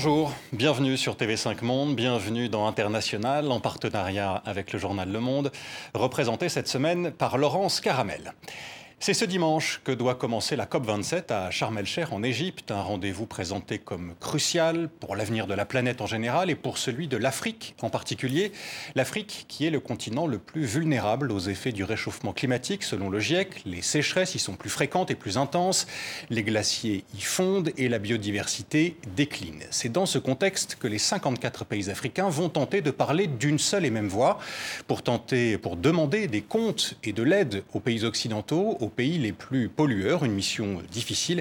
Bonjour, bienvenue sur TV5 Monde, bienvenue dans International en partenariat avec le journal Le Monde, représenté cette semaine par Laurence Caramel. C'est ce dimanche que doit commencer la COP27 à Sharm el-Sheikh en Égypte, un rendez-vous présenté comme crucial pour l'avenir de la planète en général et pour celui de l'Afrique en particulier. L'Afrique qui est le continent le plus vulnérable aux effets du réchauffement climatique selon le GIEC. Les sécheresses y sont plus fréquentes et plus intenses, les glaciers y fondent et la biodiversité décline. C'est dans ce contexte que les 54 pays africains vont tenter de parler d'une seule et même voix pour tenter, pour demander des comptes et de l'aide aux pays occidentaux, pays les plus pollueurs, une mission difficile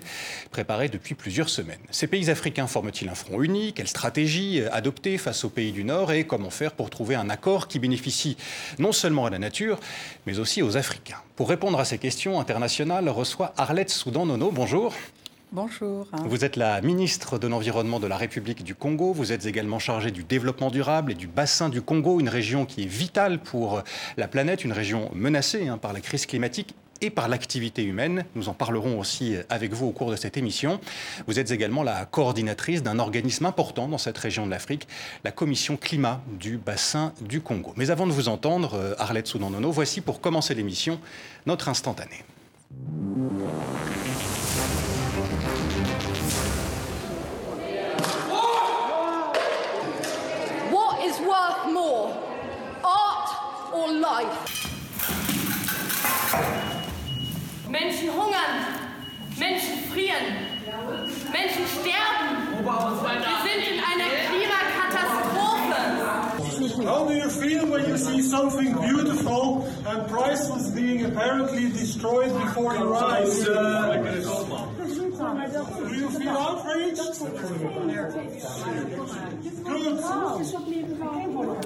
préparée depuis plusieurs semaines. Ces pays africains forment-ils un front uni? Quelle stratégie adopter face aux pays du Nord? Et comment faire pour trouver un accord qui bénéficie non seulement à la nature, mais aussi aux Africains? Pour répondre à ces questions internationales, reçoit Arlette Soudan-Nono. Bonjour. Bonjour. Vous êtes la ministre de l'Environnement de la République du Congo. Vous êtes également chargée du développement durable et du bassin du Congo, une région qui est vitale pour la planète, une région menacée hein, par la crise climatique et par l'activité humaine. Nous en parlerons aussi avec vous au cours de cette émission. Vous êtes également la coordinatrice d'un organisme important dans cette région de l'Afrique, la Commission Climat du bassin du Congo. Mais avant de vous entendre, euh, Arlette Soudan-Nono, voici pour commencer l'émission notre instantané. What is worth more, art or life? Menschen hungern, Menschen frieren, Menschen sterben. Wir sind in einer Klimakatastrophe. How do you feel when you see something beautiful and priceless being apparently destroyed before your eyes? Uh,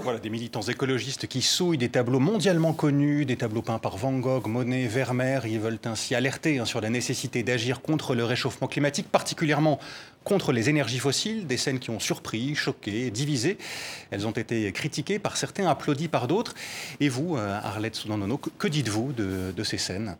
Voilà, des militants écologistes qui souillent des tableaux mondialement connus, des tableaux peints par Van Gogh, Monet, Vermeer. Ils veulent ainsi alerter hein, sur la nécessité d'agir contre le réchauffement climatique, particulièrement contre les énergies fossiles, des scènes qui ont surpris, choqué, divisé. Elles ont été critiquées par certains, applaudies par d'autres. Et vous, euh, Arlette Soudan-Nono, que dites-vous de ces scènes?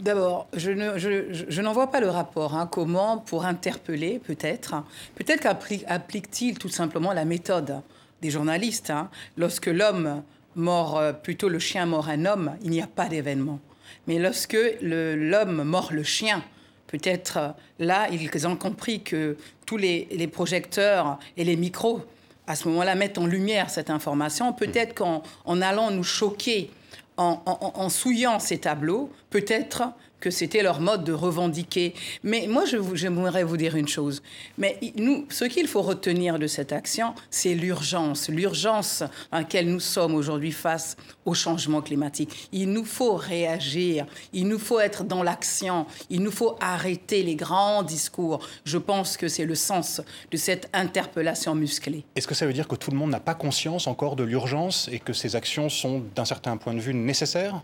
D'abord, je, n'en vois pas le rapport. Hein. Comment pour interpeller, peut-être Peut-être qu'applique-t-il tout simplement la méthode des journalistes. Hein. Lorsque l'homme mord, euh, plutôt le chien mord un homme, il n'y a pas d'événement. Mais lorsque l'homme mord le chien, peut-être euh, là, ils ont compris que tous les, projecteurs et les micros, à ce moment-là, mettent en lumière cette information. Peut-être qu'en allant nous choquer en, souillant ces tableaux, peut-être que c'était leur mode de revendiquer. Mais moi, j'aimerais vous dire une chose. Mais nous, ce qu'il faut retenir de cette action, c'est l'urgence, l'urgence à laquelle nous sommes aujourd'hui face au changement climatique. Il nous faut réagir, il nous faut être dans l'action, il nous faut arrêter les grands discours. Je pense que c'est le sens de cette interpellation musclée. Est-ce que ça veut dire que tout le monde n'a pas conscience encore de l'urgence et que ces actions sont, d'un certain point de vue, nécessaires?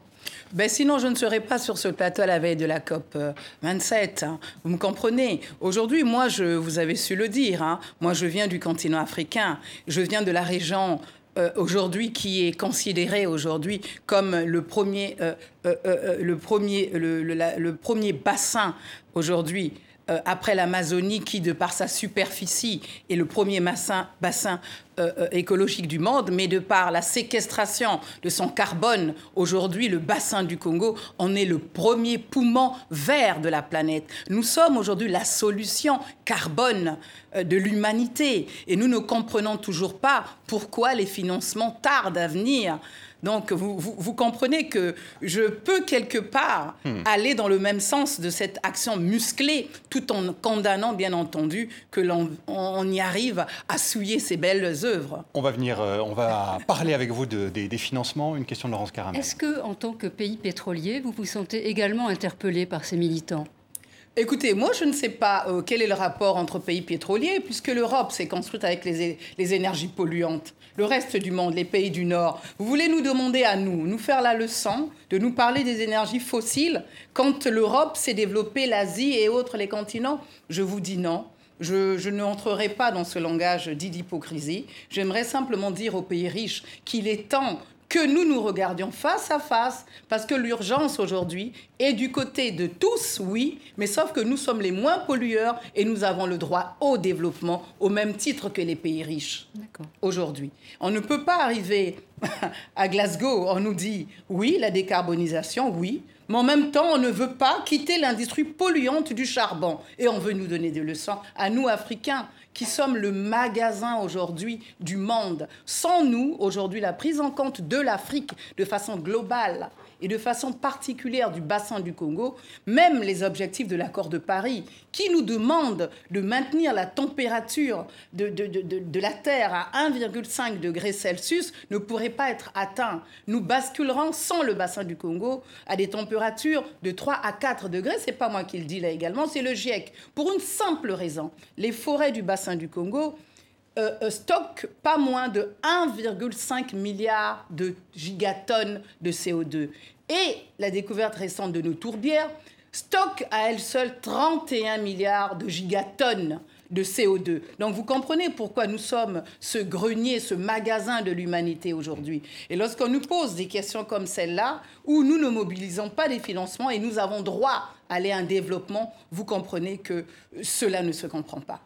Ben sinon, je ne serais pas sur ce plateau à la veille de la COP 27. Hein. Vous me comprenez Aujourd'hui, moi, je, vous avez su le dire, hein. moi, je viens du continent africain. Je viens de la région euh, aujourd'hui qui est considérée aujourd'hui comme le premier, euh, euh, le premier, le premier bassin aujourd'hui euh, après l'Amazonie, qui, de par sa superficie, est le premier bassin, bassin euh, euh, écologique du monde, mais de par la séquestration de son carbone, aujourd'hui, le bassin du Congo en est le premier poumon vert de la planète. Nous sommes aujourd'hui la solution carbone de l'humanité et nous ne comprenons toujours pas pourquoi les financements tardent à venir. Donc vous, vous, comprenez que je peux quelque part hmm. aller dans le même sens de cette action musclée, tout en condamnant bien entendu que l'on on y arrive à souiller ces belles œuvres. On va venir, euh, on va parler avec vous de, des, financements. Une question de Laurence Caramel. Est-ce que, en tant que pays pétrolier, vous vous sentez également interpellé par ces militants? Écoutez, moi je ne sais pas euh, quel est le rapport entre pays pétroliers, puisque l'Europe s'est construite avec les, énergies polluantes. Le reste du monde, les pays du Nord, vous voulez nous demander à nous, nous faire la leçon de nous parler des énergies fossiles quand l'Europe s'est développée, l'Asie et autres les continents? Je vous dis non. Je, je n'entrerai pas dans ce langage dit d'hypocrisie. J'aimerais simplement dire aux pays riches qu'il est temps que nous nous regardions face à face, parce que l'urgence aujourd'hui est du côté de tous, oui, mais sauf que nous sommes les moins pollueurs et nous avons le droit au développement au même titre que les pays riches aujourd'hui. On ne peut pas arriver à Glasgow, on nous dit oui, la décarbonisation, oui, mais en même temps, on ne veut pas quitter l'industrie polluante du charbon. Et on veut nous donner des leçons à nous, Africains qui sommes le magasin aujourd'hui du monde. Sans nous, aujourd'hui, la prise en compte de l'Afrique de façon globale et de façon particulière du bassin du Congo, même les objectifs de l'accord de Paris, qui nous demandent de maintenir la température de, de, la Terre à 1,5 degré Celsius, ne pourraient pas être atteints. Nous basculerons sans le bassin du Congo à des températures de 3 à 4 degrés. C'est pas moi qui le dis là également, c'est le GIEC. Pour une simple raison, les forêts du bassin du Congo euh, euh, stockent pas moins de 1,5 milliard de gigatonnes de CO2. Et la découverte récente de nos tourbières stocke à elle seule 31 milliards de gigatonnes de CO2. Donc vous comprenez pourquoi nous sommes ce grenier, ce magasin de l'humanité aujourd'hui. Et lorsqu'on nous pose des questions comme celle-là, où nous ne mobilisons pas des financements et nous avons droit à aller à un développement, vous comprenez que cela ne se comprend pas.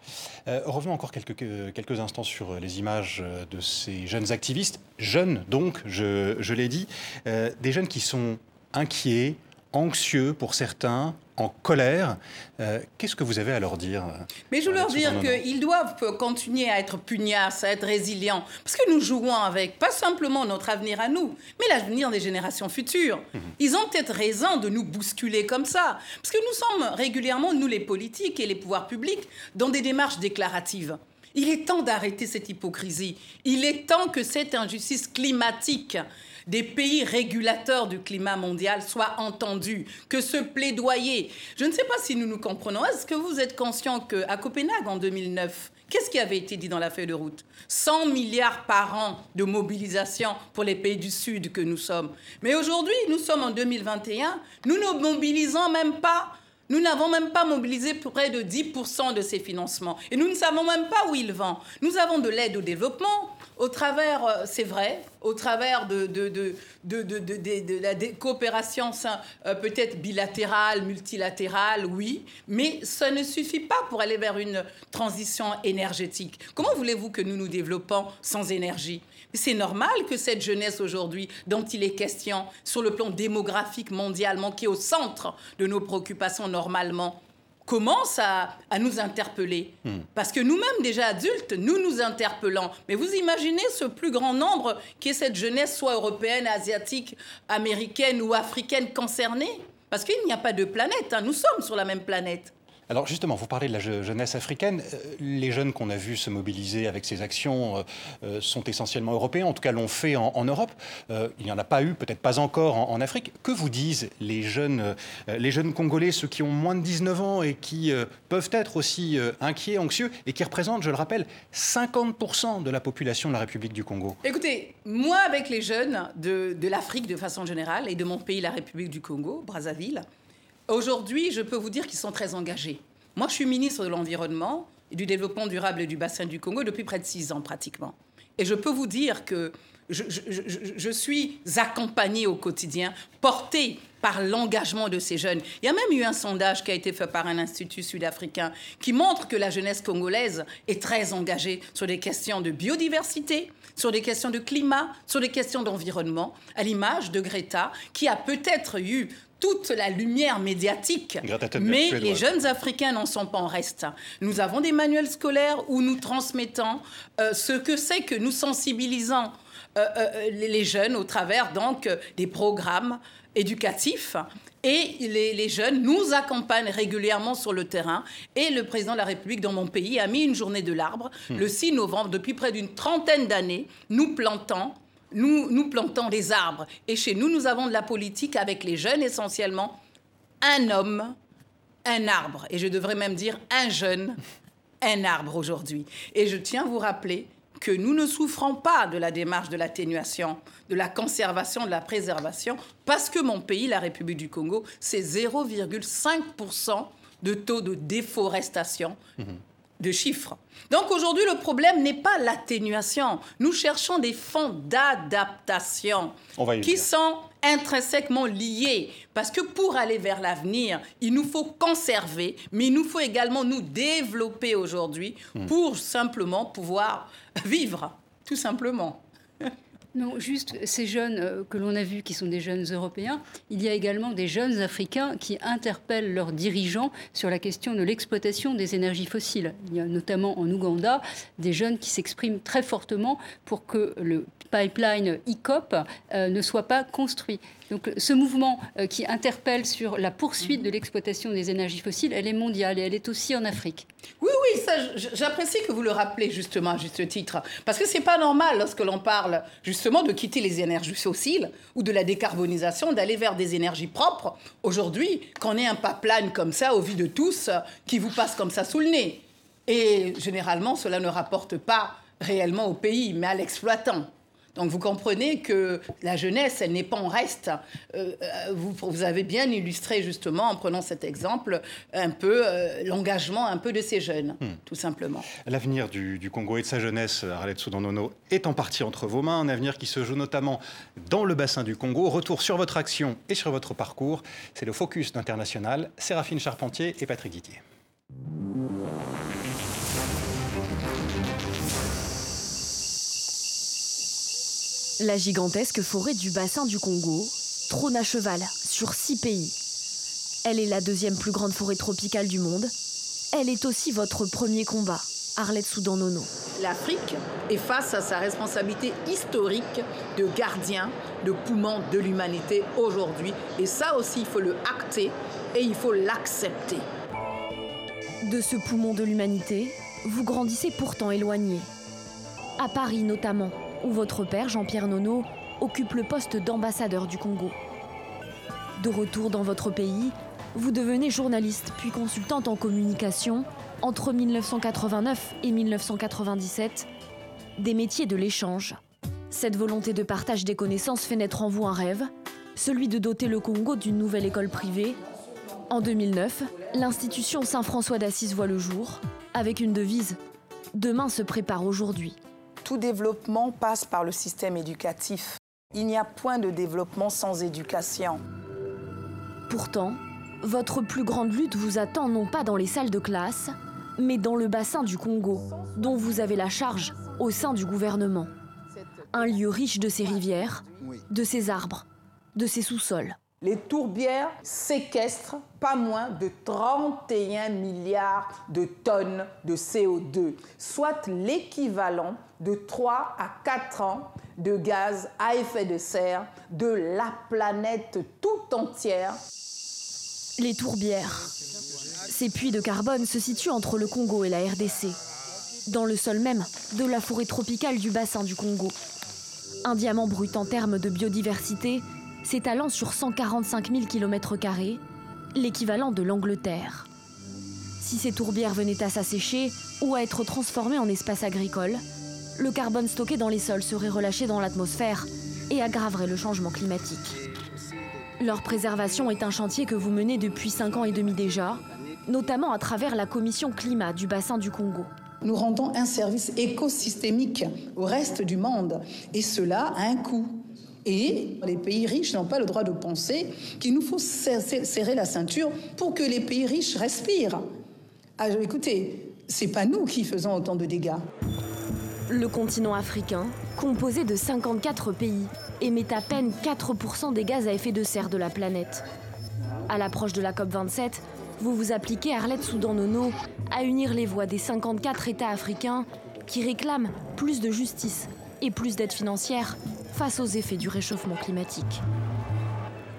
Euh, revenons encore quelques, instants sur les images de ces jeunes activistes, jeunes donc, je, je l'ai dit, euh, des jeunes qui sont inquiets, anxieux pour certains, en colère. Euh, qu'est-ce que vous avez à leur dire Mais je veux leur dire qu'ils doivent continuer à être pugnaces, à être résilients, parce que nous jouons avec pas simplement notre avenir à nous, mais l'avenir des générations futures. Mhm. Ils ont peut-être raison de nous bousculer comme ça, parce que nous sommes régulièrement, nous les politiques et les pouvoirs publics, dans des démarches déclaratives. Il est temps d'arrêter cette hypocrisie. Il est temps que cette injustice climatique des pays régulateurs du climat mondial soient entendus, que ce plaidoyer. Je ne sais pas si nous nous comprenons. Est-ce que vous êtes conscient qu'à Copenhague en 2009, Qu'est-ce qui avait été dit dans la feuille de route? 100 milliards par an de mobilisation pour les pays du Sud que nous sommes. Mais aujourd'hui, nous sommes en 2021, nous ne mobilisons même pas nous n'avons même pas mobilisé près de 10% de ces financements. Et nous ne savons même pas où ils vont. Nous avons de l'aide au développement, au travers, euh, c'est vrai, au travers de, la coopération euh, peut-être bilatérale, multilatérale, oui, mais ça ne suffit pas pour aller vers une transition énergétique. Comment voulez-vous que nous nous développons sans énergie? C'est normal que cette jeunesse aujourd'hui, dont il est question sur le plan démographique mondialement, qui est au centre de nos préoccupations normalement, commence à, nous interpeller. Hmm. Parce que nous-mêmes, déjà adultes, nous nous interpellons. Mais vous imaginez ce plus grand nombre qui est cette jeunesse, soit européenne, asiatique, américaine ou africaine concernée? Parce qu'il n'y a pas de planète, hein. nous sommes sur la même planète. Alors justement, vous parlez de la jeunesse africaine. Euh, les jeunes qu'on a vus se mobiliser avec ces actions euh, euh, sont essentiellement européens, en tout cas l'ont fait en, Europe. il n'y en a pas eu, peut-être pas encore en, Afrique. Que vous disent les jeunes, les jeunes Congolais, ceux qui ont moins de 19 ans et qui peuvent être aussi inquiets, anxieux, et qui représentent, je le rappelle, 50% de la population de la République du Congo? Écoutez, moi avec les jeunes de, de l'Afrique de façon générale et de mon pays, la République du Congo, Brazzaville, Aujourd'hui, je peux vous dire qu'ils sont très engagés. Moi, je suis ministre de l'Environnement et du Développement durable du bassin du Congo depuis près de six ans pratiquement. Et je peux vous dire que je, suis accompagnée au quotidien, portée par l'engagement de ces jeunes. Il y a même eu un sondage qui a été fait par un institut sud-africain qui montre que la jeunesse congolaise est très engagée sur des questions de biodiversité, sur des questions de climat, sur des questions d'environnement, à l'image de Greta, qui a peut-être eu toute la lumière médiatique, mais les jeunes Africains n'en sont pas en reste. Nous avons des manuels scolaires où nous transmettons euh, ce que c'est que nous sensibilisons euh, euh, les jeunes au travers donc des programmes éducatifs. Et les, les, jeunes nous accompagnent régulièrement sur le terrain. Et le président de la République dans mon pays a mis une journée de l'arbre hmm. le 6 novembre. Depuis près d'une trentaine d'années, nous plantons nous, nous plantons des arbres. Et chez nous, nous avons de la politique avec les jeunes essentiellement. Un homme, un arbre. Et je devrais même dire un jeune, un arbre aujourd'hui. Et je tiens à vous rappeler que nous ne souffrons pas de la démarche de l'atténuation, de la conservation, de la préservation, parce que mon pays, la République du Congo, c'est 0,5% de taux de déforestation. Mmh de chiffres. Donc aujourd'hui, le problème n'est pas l'atténuation. Nous cherchons des fonds d'adaptation qui sont intrinsèquement liés. Parce que pour aller vers l'avenir, il nous faut conserver, mais il nous faut également nous développer aujourd'hui hmm. pour simplement pouvoir vivre, tout simplement. Non, juste ces jeunes euh, que l'on a vus, qui sont des jeunes européens, il y a également des jeunes africains qui interpellent leurs dirigeants sur la question de l'exploitation des énergies fossiles. Il y a notamment en Ouganda des jeunes qui s'expriment très fortement pour que le pipeline ICOP euh, ne soit pas construit. Donc ce mouvement euh, qui interpelle sur la poursuite de l'exploitation des énergies fossiles, elle est mondiale et elle est aussi en Afrique. Oui, oui, ça, j'apprécie que vous le rappelez justement à juste titre. Parce que c'est pas normal lorsque l'on parle justement de quitter les énergies fossiles ou de la décarbonisation, d'aller vers des énergies propres. Aujourd'hui, qu'on ait un pipeline comme ça au vu de tous qui vous passe comme ça sous le nez. Et généralement, cela ne rapporte pas réellement au pays, mais à l'exploitant. Donc vous comprenez que la jeunesse, elle n'est pas en reste. Euh, euh, vous, avez bien illustré justement en prenant cet exemple un peu euh, l'engagement un peu de ces jeunes, hmm. tout simplement. L'avenir du, Congo et de sa jeunesse, Arlette Soudan-Nono, est en partie entre vos mains. Un avenir qui se joue notamment dans le bassin du Congo. Retour sur votre action et sur votre parcours. C'est le focus d'International. Séraphine Charpentier et Patrick Guitier. La gigantesque forêt du bassin du Congo trône à cheval sur six pays. Elle est la deuxième plus grande forêt tropicale du monde. Elle est aussi votre premier combat, Arlette Soudan-Nono. L'Afrique est face à sa responsabilité historique de gardien de poumon de l'humanité aujourd'hui. Et ça aussi, il faut le acter et il faut l'accepter. De ce poumon de l'humanité, vous grandissez pourtant éloigné. À Paris notamment où votre père, Jean-Pierre Nono, occupe le poste d'ambassadeur du Congo. De retour dans votre pays, vous devenez journaliste puis consultante en communication entre 1989 et 1997, des métiers de l'échange. Cette volonté de partage des connaissances fait naître en vous un rêve, celui de doter le Congo d'une nouvelle école privée. En 2009, l'institution Saint-François d'Assise voit le jour, avec une devise Demain se prépare aujourd'hui. Tout développement passe par le système éducatif. Il n'y a point de développement sans éducation. Pourtant, votre plus grande lutte vous attend non pas dans les salles de classe, mais dans le bassin du Congo, dont vous avez la charge au sein du gouvernement. Un lieu riche de ses rivières, de ses arbres, de ses sous-sols. Les tourbières séquestrent pas moins de 31 milliards de tonnes de CO2, soit l'équivalent de 3 à 4 ans de gaz à effet de serre de la planète tout entière. Les tourbières. Ces puits de carbone se situent entre le Congo et la RDC, dans le sol même de la forêt tropicale du bassin du Congo. Un diamant brut en termes de biodiversité s'étalant sur 145 000 km, l'équivalent de l'Angleterre. Si ces tourbières venaient à s'assécher ou à être transformées en espaces agricoles, le carbone stocké dans les sols serait relâché dans l'atmosphère et aggraverait le changement climatique. Leur préservation est un chantier que vous menez depuis 5 ans et demi déjà, notamment à travers la commission climat du bassin du Congo. Nous rendons un service écosystémique au reste du monde, et cela a un coût. Et les pays riches n'ont pas le droit de penser qu'il nous faut serrer la ceinture pour que les pays riches respirent. Ah, écoutez, c'est pas nous qui faisons autant de dégâts. Le continent africain, composé de 54 pays, émet à peine 4% des gaz à effet de serre de la planète. À l'approche de la COP27, vous vous appliquez, Arlette Soudan-Nono, à unir les voix des 54 États africains qui réclament plus de justice et plus d'aide financière face aux effets du réchauffement climatique.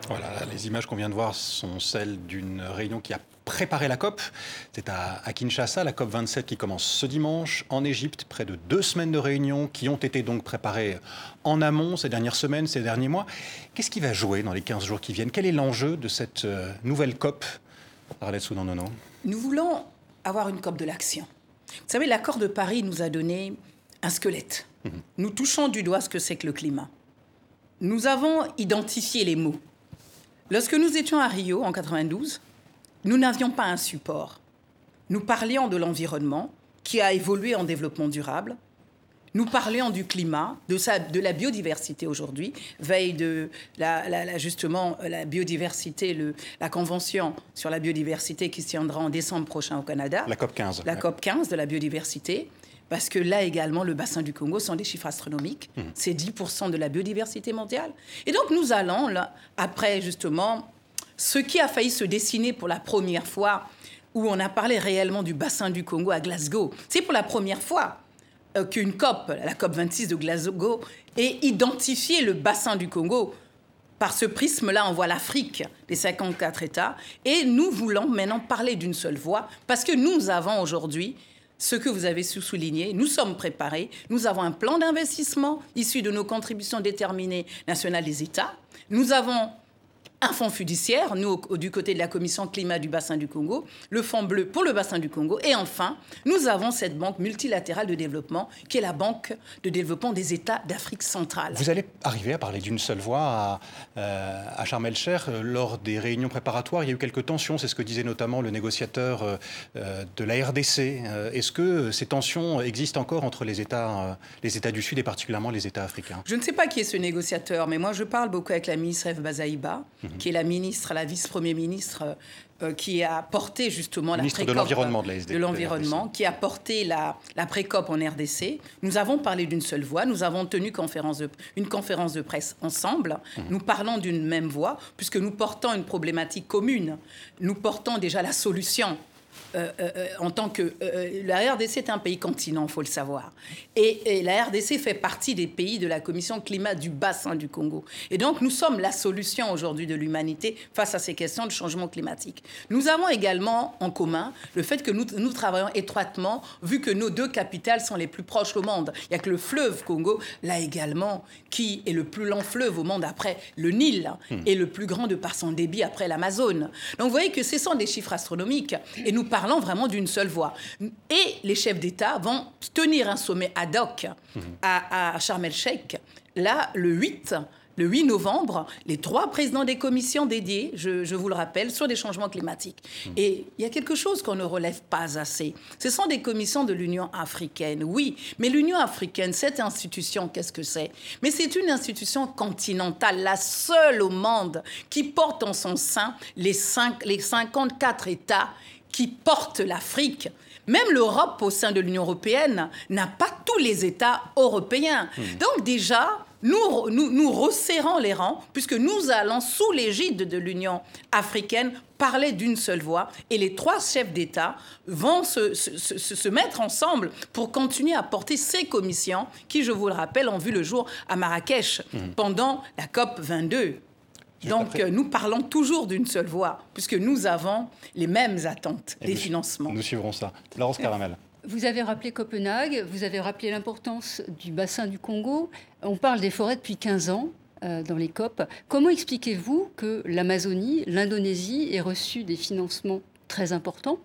Voilà, les images qu'on vient de voir sont celles d'une réunion qui a préparé la COP. C'est à, Kinshasa, la COP 27 qui commence ce dimanche en Égypte. Près de deux semaines de réunions qui ont été donc préparées en amont ces dernières semaines, ces derniers mois. Qu'est-ce qui va jouer dans les 15 jours qui viennent? Quel est l'enjeu de cette euh, nouvelle COP? Arlette Soudan-Nono Nous voulons avoir une COP de l'action. Vous savez, l'accord de Paris nous a donné un squelette nous touchons du doigt ce que c'est que le climat. Nous avons identifié les mots. Lorsque nous étions à Rio en 92, nous n'avions pas un support. Nous parlions de l'environnement, qui a évolué en développement durable. Nous parlions du climat, de, sa, de la biodiversité aujourd'hui, veille de la, la- la- justement la biodiversité, le, la convention sur la biodiversité qui se tiendra en décembre prochain au Canada. La COP 15. La COP 15 de la biodiversité. Parce que là également, le bassin du Congo sont des chiffres astronomiques. C'est 10% de la biodiversité mondiale. Et donc nous allons, là, après justement, ce qui a failli se dessiner pour la première fois, où on a parlé réellement du bassin du Congo à Glasgow. C'est pour la première fois euh, qu'une COP, la COP 26 de Glasgow, ait identifié le bassin du Congo. Par ce prisme-là, on voit l'Afrique, les 54 États, et nous voulons maintenant parler d'une seule voix, parce que nous avons aujourd'hui ce que vous avez souligné, nous sommes préparés, nous avons un plan d'investissement issu de nos contributions déterminées nationales des États, nous avons un fonds fiduciaire, nous, au- du côté de la commission climat du bassin du Congo, le fonds bleu pour le bassin du Congo, et enfin, nous avons cette banque multilatérale de développement, qui est la banque de développement des États d'Afrique centrale. Vous allez arriver à parler d'une seule voix à, euh, à Sharm el-Sheikh. Euh, Lors des réunions préparatoires, il y a eu quelques tensions, c'est ce que disait notamment le négociateur euh, euh, de la RDC. Euh, Est-ce que ces tensions existent encore entre les États, les États du Sud et particulièrement les États africains? Je ne sais pas qui est ce négociateur, mais moi je parle beaucoup avec la ministre Eve Bazaïba, qui est la ministre, la vice-premier ministre, euh, qui a porté justement Ministre la de pré-COP l'Environnement de la SD, de de l'environnement, qui a porté la, la pré-COP en RDC. Nous avons parlé d'une seule voix, nous avons tenu conférence de- une conférence de presse ensemble. Nous parlons d'une même voix, puisque nous portons une problématique commune. Nous portons déjà la solution. Euh, euh, en tant que euh, la RDC est un pays continent, faut le savoir, et, et la RDC fait partie des pays de la Commission climat du bassin du Congo. Et donc nous sommes la solution aujourd'hui de l'humanité face à ces questions de changement climatique. Nous avons également en commun le fait que nous, nous travaillons étroitement, vu que nos deux capitales sont les plus proches au monde. Il n'y a que le fleuve Congo, là également, qui est le plus long fleuve au monde après le Nil, et le plus grand de par son débit après l'Amazone. Donc vous voyez que ce sont des chiffres astronomiques, et nous parlons vraiment d'une seule voix. Et les chefs d'État vont tenir un sommet ad hoc à, à el-Sheikh, là, le 8 le 8 novembre, les trois présidents des commissions dédiées, je, je vous le rappelle, sur les changements climatiques. Et il y a quelque chose qu'on ne relève pas assez. Ce sont des commissions de l'Union africaine, oui, mais l'Union africaine, cette institution, qu'est-ce que c'est? Mais c'est une institution continentale, la seule au monde qui porte en son sein les, cinq- les 54 États qui portent l'Afrique. Même l'Europe, au sein de l'Union européenne, n'a pas tous les États européens. Donc déjà, nous, nous, nous resserrons les rangs, puisque nous allons, sous l'égide de l'Union africaine, parler d'une seule voix. Et les trois chefs d'État vont se, se- se- se mettre ensemble pour continuer à porter ces commissions qui, je vous le rappelle, ont vu le jour à Marrakech pendant la COP 22. Donc, après- euh, nous parlons toujours d'une seule voix, puisque nous avons les mêmes attentes Et des nous- financements. Nous suivrons ça. Laurence Caramel. Vous avez rappelé Copenhague, vous avez rappelé l'importance du bassin du Congo. On parle des forêts depuis 15 ans euh, dans les COP. Comment expliquez-vous que l'Amazonie, l'Indonésie aient reçu des financements très importants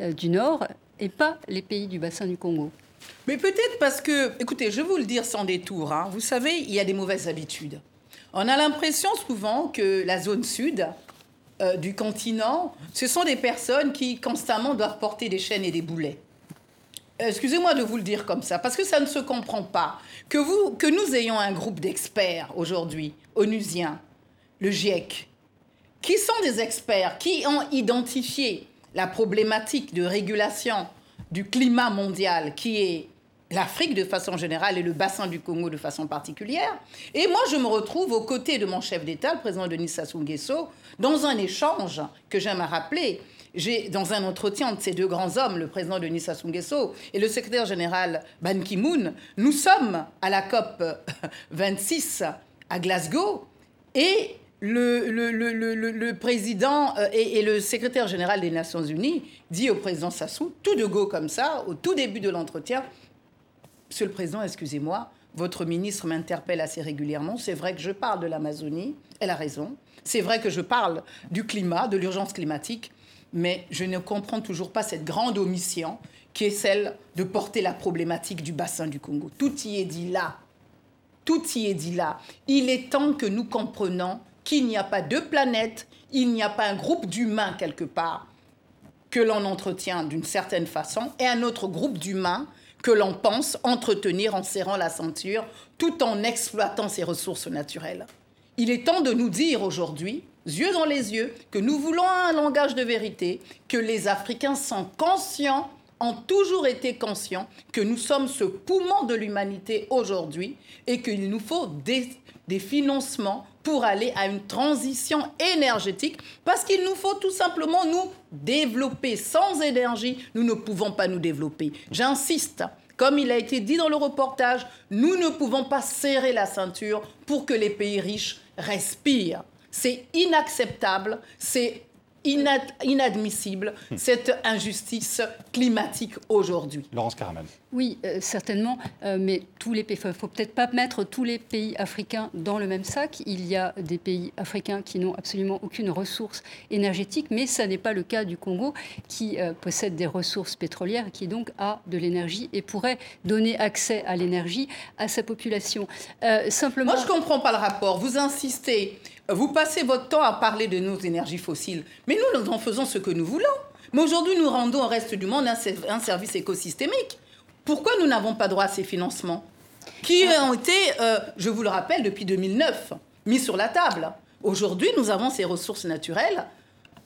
euh, du Nord et pas les pays du bassin du Congo? Mais peut-être parce que, écoutez, je vais vous le dire sans détour, hein, vous savez, il y a des mauvaises habitudes. On a l'impression souvent que la zone sud euh, du continent, ce sont des personnes qui constamment doivent porter des chaînes et des boulets. Euh, Excusez-moi de vous le dire comme ça, parce que ça ne se comprend pas. Que, que nous ayons un groupe d'experts aujourd'hui, onusiens, le GIEC, qui sont des experts, qui ont identifié la problématique de régulation du climat mondial, qui est l'Afrique de façon générale et le bassin du Congo de façon particulière. Et moi, je me retrouve aux côtés de mon chef d'État, le président Denis Sassou Nguesso, dans un échange que j'aime à rappeler. J'ai, dans un entretien entre ces deux grands hommes, le président Denis Sassou Nguesso et le secrétaire général Ban Ki-moon, nous sommes à la COP 26 à Glasgow et le président euh, et, et le secrétaire général des Nations Unies dit au président Sassou, tout de go comme ça, au tout début de l'entretien, Monsieur le Président, excusez-moi, votre ministre m'interpelle assez régulièrement. C'est vrai que je parle de l'Amazonie, elle a raison. C'est vrai que je parle du climat, de l'urgence climatique, mais je ne comprends toujours pas cette grande omission qui est celle de porter la problématique du bassin du Congo. Tout y est dit là. Tout y est dit là. Il est temps que nous comprenions qu'il n'y a pas deux planètes, il n'y a pas un groupe d'humains quelque part que l'on entretient d'une certaine façon et un autre groupe d'humains que l'on pense entretenir en serrant la ceinture tout en exploitant ses ressources naturelles. Il est temps de nous dire aujourd'hui, yeux dans les yeux, que nous voulons un langage de vérité, que les Africains sont conscients, ont toujours été conscients que nous sommes ce poumon de l'humanité aujourd'hui et qu'il nous faut des, financements pour aller à une transition énergétique parce qu'il nous faut tout simplement nous développer. Sans énergie, nous ne pouvons pas nous développer. J'insiste, comme il a été dit dans le reportage, nous ne pouvons pas serrer la ceinture pour que les pays riches respirent. C'est inacceptable, c'est inadmissible hmm. cette injustice climatique aujourd'hui. Laurence Caramel. Oui, euh, certainement, euh, mais tous les pays, il ne faut peut-être pas mettre tous les pays africains dans le même sac. Il y a des pays africains qui n'ont absolument aucune ressource énergétique, mais ça n'est pas le cas du Congo, qui euh, possède des ressources pétrolières et qui donc a de l'énergie et pourrait donner accès à l'énergie à sa population. simplement... Moi, je ne comprends pas le rapport. Vous insistez vous passez votre temps à parler de nos énergies fossiles, mais nous, nous en faisons ce que nous voulons. Mais aujourd'hui, nous rendons au reste du monde un, service écosystémique. Pourquoi nous n'avons pas droit à ces financements Qui ont été, euh, je vous le rappelle, depuis 2009, mis sur la table. Aujourd'hui, nous avons ces ressources naturelles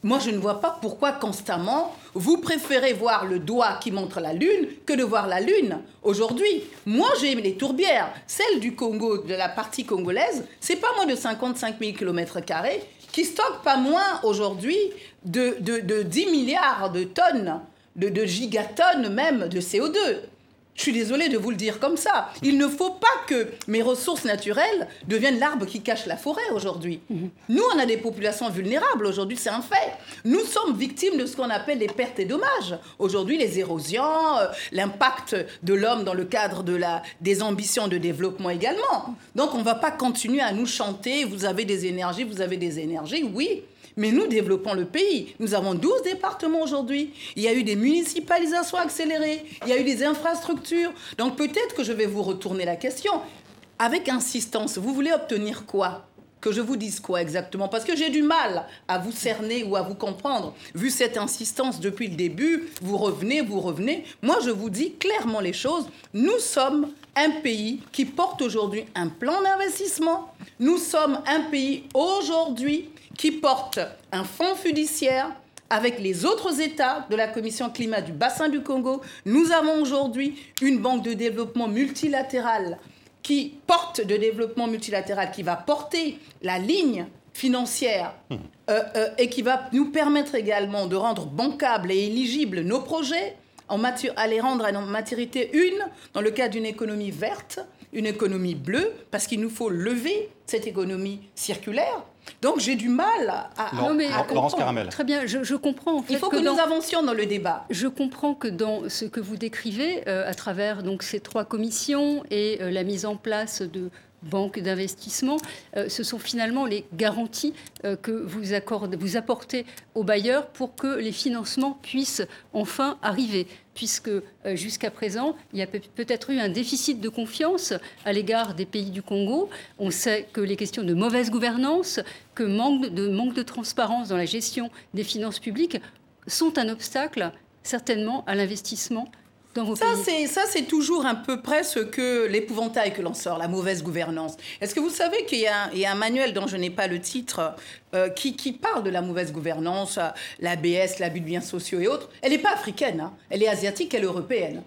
moi, je ne vois pas pourquoi constamment vous préférez voir le doigt qui montre la Lune que de voir la Lune. Aujourd'hui, moi, j'ai les tourbières. Celle du Congo, de la partie congolaise, c'est pas moins de 55 000 km qui stocke pas moins aujourd'hui de, de, 10 milliards de tonnes, de, de gigatonnes même de CO2. Je suis désolée de vous le dire comme ça. Il ne faut pas que mes ressources naturelles deviennent l'arbre qui cache la forêt aujourd'hui. Mhm. Nous, on a des populations vulnérables aujourd'hui, c'est un fait. Nous sommes victimes de ce qu'on appelle les pertes et dommages. Aujourd'hui, les érosions, euh, l'impact de l'homme dans le cadre de la, des ambitions de développement également. Donc, on ne va pas continuer à nous chanter, vous avez des énergies, vous avez des énergies, oui. Mais nous développons le pays. Nous avons 12 départements aujourd'hui. Il y a eu des municipalisations accélérées. Il y a eu des infrastructures. Donc peut-être que je vais vous retourner la question. Avec insistance, vous voulez obtenir quoi? Que je vous dise quoi exactement Parce que j'ai du mal à vous cerner ou à vous comprendre. Vu cette insistance depuis le début, vous revenez, vous revenez. Moi, je vous dis clairement les choses. Nous sommes un pays qui porte aujourd'hui un plan d'investissement. Nous sommes un pays aujourd'hui qui porte un fonds fiduciaire avec les autres États de la Commission climat du bassin du Congo. Nous avons aujourd'hui une banque de développement multilatérale qui porte de développement multilatéral, qui va porter la ligne financière euh, euh, et qui va nous permettre également de rendre bancables et éligibles nos projets, en à les rendre en maturité une dans le cadre d'une économie verte, une économie bleue, parce qu'il nous faut lever cette économie circulaire donc j'ai du mal à, non, mais, Caramel. Très bien, je, comprends. Il faut que, nous avancions dans le débat. Je comprends que dans ce que vous décrivez, euh, à travers donc ces trois commissions et euh, la mise en place de banques d'investissement, euh, ce sont finalement les garanties que vous, accordez, vous apportez aux bailleurs pour que les financements puissent enfin arriver puisque euh, jusqu'à présent, il y a peut-être eu un déficit de confiance à l'égard des pays du Congo. On sait que les questions de mauvaise gouvernance, que manque de, manque de transparence dans la gestion des finances publiques sont un obstacle certainement à l'investissement ça, c'est, ça, c'est toujours un peu près ce que l'épouvantail que l'on sort, la mauvaise gouvernance. Est-ce que vous savez qu'il y a, un, manuel dont je n'ai pas le titre euh, qui, parle de la mauvaise gouvernance, l'ABS, l'abus de biens sociaux et autres? Elle n'est pas africaine, hein. elle est asiatique, elle est européenne.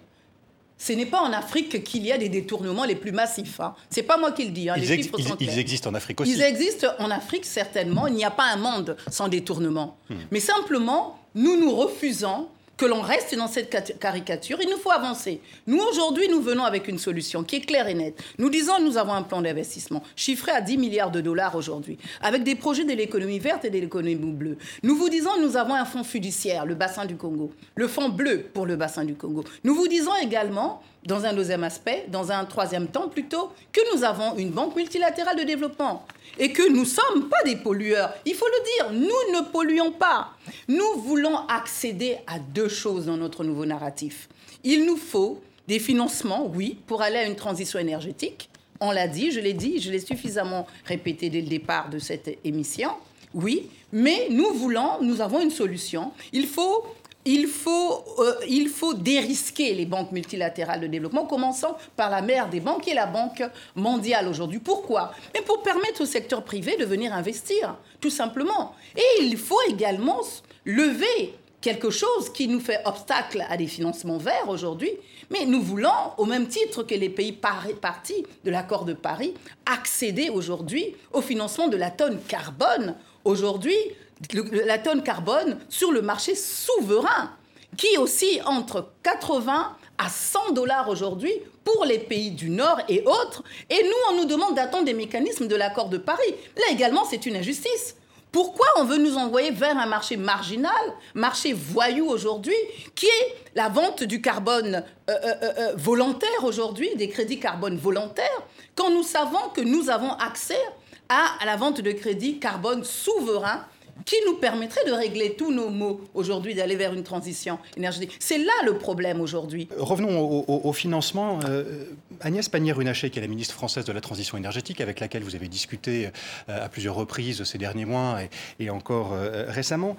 Ce n'est pas en Afrique qu'il y a des détournements les plus massifs. Hein. C'est pas moi qui le dis. Hein. Les ils, ils, existent en Afrique aussi. Ils existent en Afrique certainement. Il n'y a pas un monde sans détournement. Hmm. Mais simplement, nous nous refusons que l'on reste dans cette caricature. Il nous faut avancer. Nous, aujourd'hui, nous venons avec une solution qui est claire et nette. Nous disons, nous avons un plan d'investissement chiffré à 10 milliards de dollars aujourd'hui, avec des projets de l'économie verte et de l'économie bleue. Nous vous disons, nous avons un fonds fiduciaire, le bassin du Congo, le fonds bleu pour le bassin du Congo. Nous vous disons également dans un deuxième aspect, dans un troisième temps plutôt, que nous avons une banque multilatérale de développement et que nous ne sommes pas des pollueurs. Il faut le dire, nous ne polluons pas. Nous voulons accéder à deux choses dans notre nouveau narratif. Il nous faut des financements, oui, pour aller à une transition énergétique. On l'a dit, je l'ai dit, je l'ai suffisamment répété dès le départ de cette émission. Oui, mais nous voulons, nous avons une solution. Il faut il faut, euh, il faut dérisquer les banques multilatérales de développement, commençant par la mère des banques est la Banque mondiale aujourd'hui. Pourquoi? Mais pour permettre au secteur privé de venir investir, tout simplement. Et il faut également lever quelque chose qui nous fait obstacle à des financements verts aujourd'hui. Mais nous voulons, au même titre que les pays partis de l'accord de Paris, accéder aujourd'hui au financement de la tonne carbone. Aujourd'hui, la tonne carbone sur le marché souverain, qui aussi entre 80 à 100 dollars aujourd'hui pour les pays du Nord et autres. Et nous, on nous demande d'attendre des mécanismes de l'accord de Paris. Là également, c'est une injustice. Pourquoi on veut nous envoyer vers un marché marginal, marché voyou aujourd'hui, qui est la vente du carbone euh, euh, euh, volontaire aujourd'hui, des crédits carbone volontaires, quand nous savons que nous avons accès à la vente de crédits carbone souverains qui nous permettrait de régler tous nos maux aujourd'hui, d'aller vers une transition énergétique. C'est là le problème aujourd'hui. Revenons au, financement. Euh, Agnès Pannier-Runacher, qui est la ministre française de la transition énergétique, avec laquelle vous avez discuté euh, à plusieurs reprises ces derniers mois et, encore euh, récemment,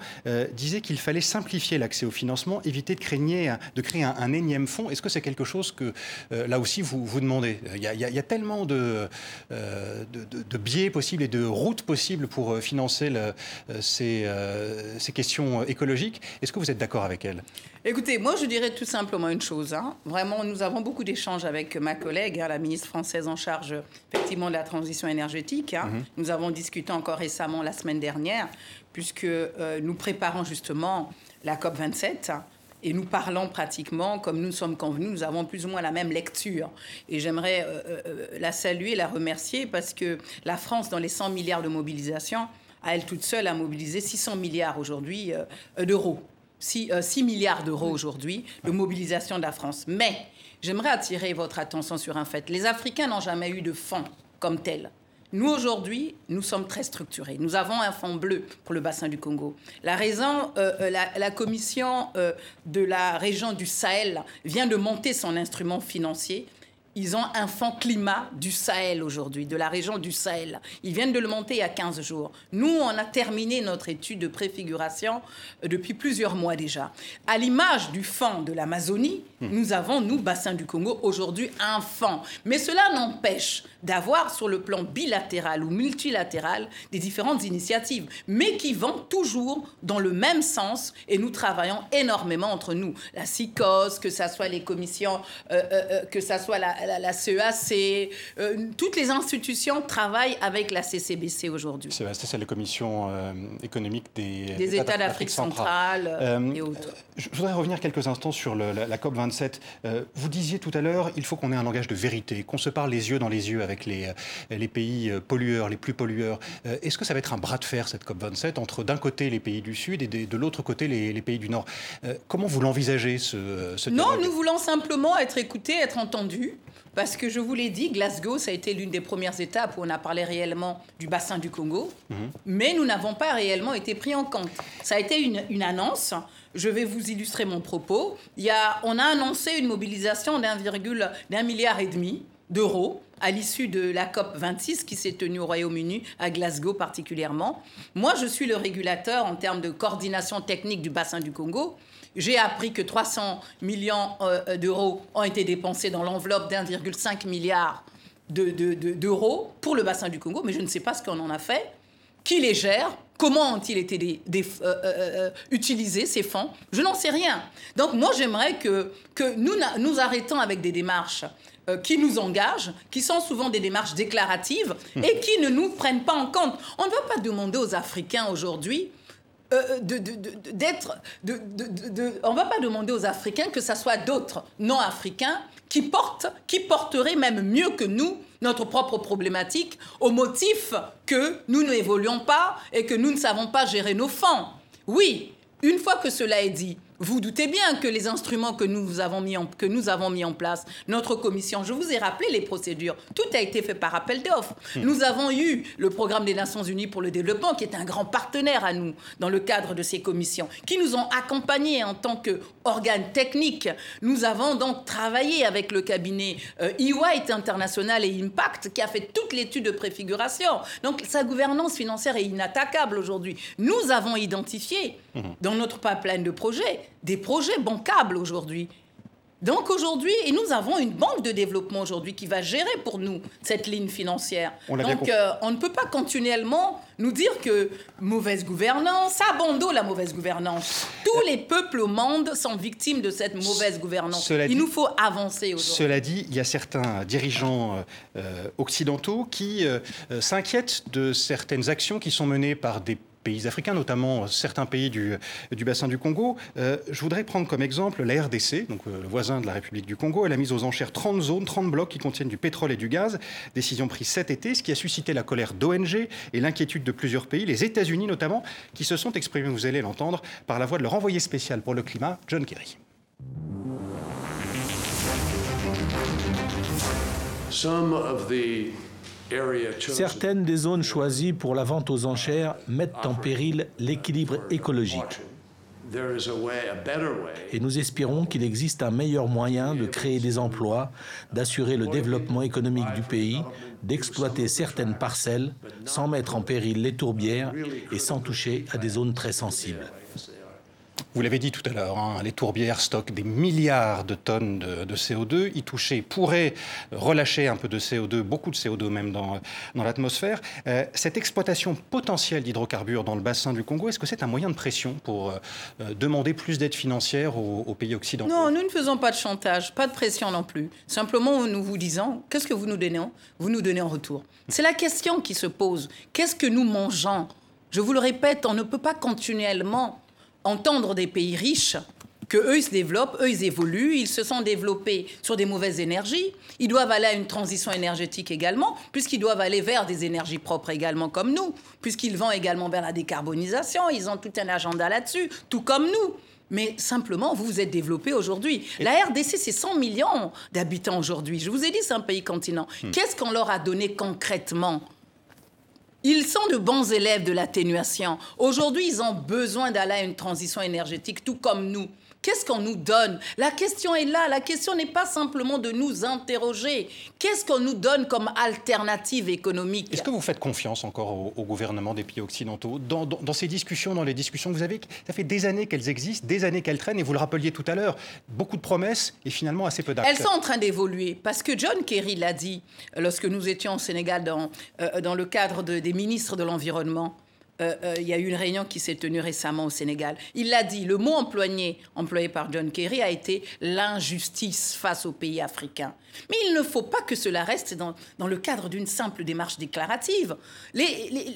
disait qu'il fallait simplifier l'accès au financement, éviter de, créer, de créer un, énième fonds. Est-ce que c'est quelque chose que, là aussi, vous vous demandez? Il y, a, tellement de, de, biais possibles et de routes possibles pour financer le, euh, ces, questions écologiques. Est-ce que vous êtes d'accord avec elle? Écoutez, moi je dirais tout simplement une chose. Hein. Vraiment, nous avons beaucoup d'échanges avec ma collègue, hein, la ministre française en charge effectivement de la transition énergétique. Hein. Mhm. Nous avons discuté encore récemment la semaine dernière, puisque euh, nous préparons justement la COP 27 et nous parlons pratiquement comme nous sommes convenus, nous avons plus ou moins la même lecture. Et j'aimerais euh, la saluer, la remercier parce que la France, dans les 100 milliards de mobilisation, à elle toute seule, a mobilisé 600 milliards aujourd'hui euh, euh, d'euros. 6, 6, euh, milliards d'euros aujourd'hui de mobilisation de la France. Mais j'aimerais attirer votre attention sur un fait. Les Africains n'ont jamais eu de fonds comme tel. Nous, aujourd'hui, nous sommes très structurés. Nous avons un fonds bleu pour le bassin du Congo. La raison, la, commission de la région du Sahel vient de monter son instrument financier ils ont un fonds climat du Sahel aujourd'hui, de la région du Sahel. Ils viennent de le monter il y a 15 jours. Nous, on a terminé notre étude de préfiguration euh, depuis plusieurs mois déjà. À l'image du fonds de l'Amazonie, hmm. nous avons, nous, bassin du Congo, aujourd'hui un fonds. Mais cela n'empêche d'avoir sur le plan bilatéral ou multilatéral des différentes initiatives, mais qui vont toujours dans le même sens et nous travaillons énormément entre nous. La CICOS, que ce soit les commissions, euh, euh, que ce soit la, la, CEAC, euh, toutes les institutions travaillent avec la CCBC aujourd'hui. CEAC, c'est la commission euh, économique des, des États d'Afrique centrale, euh, et autres. Je voudrais revenir quelques instants sur la, COP 27. vous disiez tout à l'heure, il faut qu'on ait un langage de vérité, qu'on se parle les yeux dans les yeux avec les, les pays pollueurs, les plus pollueurs. Est-ce que ça va être un bras de fer, cette COP 27, entre d'un côté les pays du Sud et de, l'autre côté les, les, pays du Nord? Comment vous l'envisagez, ce, ce Non, nous voulons simplement être écoutés, être entendus. Parce que je vous l'ai dit, Glasgow, ça a été l'une des premières étapes où on a parlé réellement du bassin du Congo, mhm. mais nous n'avons pas réellement été pris en compte. Ça a été une, annonce. Je vais vous illustrer mon propos. Il y a, on a annoncé une mobilisation d'un d'un milliard et demi d'euros à l'issue de la COP 26 qui s'est tenue au Royaume-Uni, à Glasgow particulièrement. Moi, je suis le régulateur en termes de coordination technique du bassin du Congo. J'ai appris que 300 millions euh, d'euros ont été dépensés dans l'enveloppe d'1,5 milliard d'euros pour le bassin du Congo, mais je ne sais pas ce qu'on en a fait, qui les gère, comment ont-ils été euh, euh, utilisés ces fonds, je n'en sais rien. Donc moi j'aimerais que, que nous nous arrêtons avec des démarches qui nous engagent, qui sont souvent des démarches déclaratives et qui ne nous prennent pas en compte. On ne va pas demander aux Africains aujourd'hui on ne va pas demander aux Africains que ce soit d'autres non-africains qui portent, qui porteraient même mieux que nous notre propre problématique au motif que nous n'évoluons pas et que nous ne savons pas gérer nos fonds. Oui, une fois que cela est dit, vous doutez bien que les instruments que nous avons mis en, que nous avons mis en place, notre commission, je vous ai rappelé les procédures, tout a été fait par appel d'offres. Hmm. Nous avons eu le programme des Nations Unies pour le développement, qui est un grand partenaire à nous dans le cadre de ces commissions, qui nous ont accompagnés en tant qu'organe technique. Nous avons donc travaillé avec le cabinet euh, e International et Impact, qui a fait toute l'étude de préfiguration. Donc sa gouvernance financière est inattaquable aujourd'hui. Nous avons identifié dans notre pipeline de projets, des projets bancables aujourd'hui. Donc aujourd'hui, et nous avons une banque de développement aujourd'hui qui va gérer pour nous cette ligne financière. On Donc euh, on ne peut pas continuellement nous dire que mauvaise gouvernance, abandon la mauvaise gouvernance. Tous les peuples au monde sont victimes de cette mauvaise gouvernance. Cela Il dit- nous faut avancer aujourd'hui. Cela dit, il y a certains dirigeants euh, occidentaux qui euh, s'inquiètent de certaines actions qui sont menées par des pays africains, notamment certains pays du, bassin du Congo. Euh, je voudrais prendre comme exemple la RDC, donc euh, le voisin de la République du Congo. Elle a mis aux enchères 30 zones, 30 blocs qui contiennent du pétrole et du gaz. Décision prise cet été, ce qui a suscité la colère d'ONG et l'inquiétude de plusieurs pays, les États-Unis notamment, qui se sont exprimés, vous allez l'entendre, par la voix de leur envoyé spécial pour le climat, John Kerry. Certaines des zones choisies pour la vente aux enchères mettent en péril l'équilibre écologique. Et nous espérons qu'il existe un meilleur moyen de créer des emplois, d'assurer le développement économique du pays, d'exploiter certaines parcelles sans mettre en péril les tourbières et sans toucher à des zones très sensibles. Vous l'avez dit tout à l'heure, hein, les tourbières stockent des milliards de tonnes de, de CO2. Y toucher pourrait relâcher un peu de CO2, beaucoup de CO2 même dans, dans l'atmosphère. Euh, cette exploitation potentielle d'hydrocarbures dans le bassin du Congo, est-ce que c'est un moyen de pression pour euh, euh, demander plus d'aide financière aux, aux pays occidentaux? Non, nous ne faisons pas de chantage, pas de pression non plus. Simplement, nous vous disons, qu'est-ce que vous nous donnez Vous nous donnez en retour? C'est la question qui se pose. Qu'est-ce que nous mangeons? Je vous le répète, on ne peut pas continuellement entendre des pays riches que eux ils se développent, eux ils évoluent, ils se sont développés sur des mauvaises énergies. Ils doivent aller à une transition énergétique également, puisqu'ils doivent aller vers des énergies propres également comme nous, puisqu'ils vont également vers la décarbonisation. Ils ont tout un agenda là-dessus, tout comme nous. Mais simplement, vous vous êtes développé aujourd'hui. La RDC, c'est 100 millions d'habitants aujourd'hui. Je vous ai dit, c'est un pays continent. Qu'est-ce qu'on leur a donné concrètement ils sont de bons élèves de l'atténuation. Aujourd'hui, ils ont besoin d'aller à une transition énergétique, tout comme nous. Qu'est-ce qu'on nous donne? La question est là. La question n'est pas simplement de nous interroger. Qu'est-ce qu'on nous donne comme alternative économique? Est-ce que vous faites confiance encore au, au gouvernement des pays occidentaux? Dans, dans- dans ces discussions, dans les discussions que vous avez Ça fait des années qu'elles existent, des années qu'elles traînent, et vous le rappeliez tout à l'heure, beaucoup de promesses et finalement assez peu d'actes. Elles sont en train d'évoluer parce que John Kerry l'a dit euh, lorsque nous étions au Sénégal dans, euh, dans le cadre de- des ministres de l'Environnement. Euh, euh, il y a eu une réunion qui s'est tenue récemment au Sénégal. Il l'a dit, le mot employé, employé par John Kerry a été l'injustice face aux pays africains. Mais il ne faut pas que cela reste dans, dans le cadre d'une simple démarche déclarative. Les, les-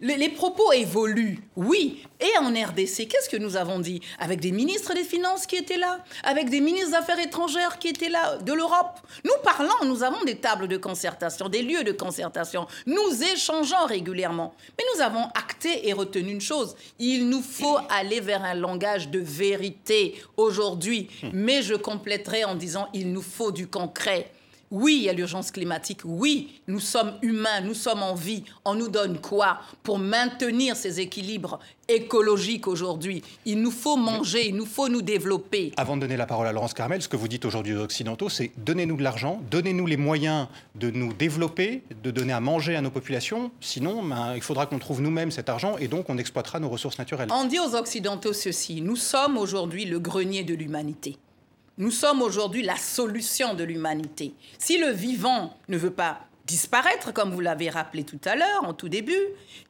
les- les- propos évoluent, oui. Et en RDC, qu'est-ce que nous avons dit? Avec des ministres des Finances qui étaient là, avec des ministres des Affaires étrangères qui étaient là, de l'Europe. Nous parlons, nous avons des tables de concertation, des lieux de concertation. Nous échangeons régulièrement. Mais nous avons acté et retenu une chose. Il nous faut aller vers un langage de vérité aujourd'hui. Mais je compléterai en disant, il nous faut du concret. Oui, il y a l'urgence climatique. Oui, nous sommes humains, nous sommes en vie. On nous donne quoi pour maintenir ces équilibres écologiques aujourd'hui? Il nous faut manger, il nous faut nous développer. Avant de donner la parole à Laurence Carmel, ce que vous dites aujourd'hui aux Occidentaux, c'est donnez-nous de l'argent, donnez-nous les moyens de nous développer, de donner à manger à nos populations. Sinon, ben, il faudra qu'on trouve nous-mêmes cet argent et donc on exploitera nos ressources naturelles. On dit aux Occidentaux ceci, nous sommes aujourd'hui le grenier de l'humanité. Nous sommes aujourd'hui la solution de l'humanité. Si le vivant ne veut pas disparaître, comme vous l'avez rappelé tout à l'heure, en tout début,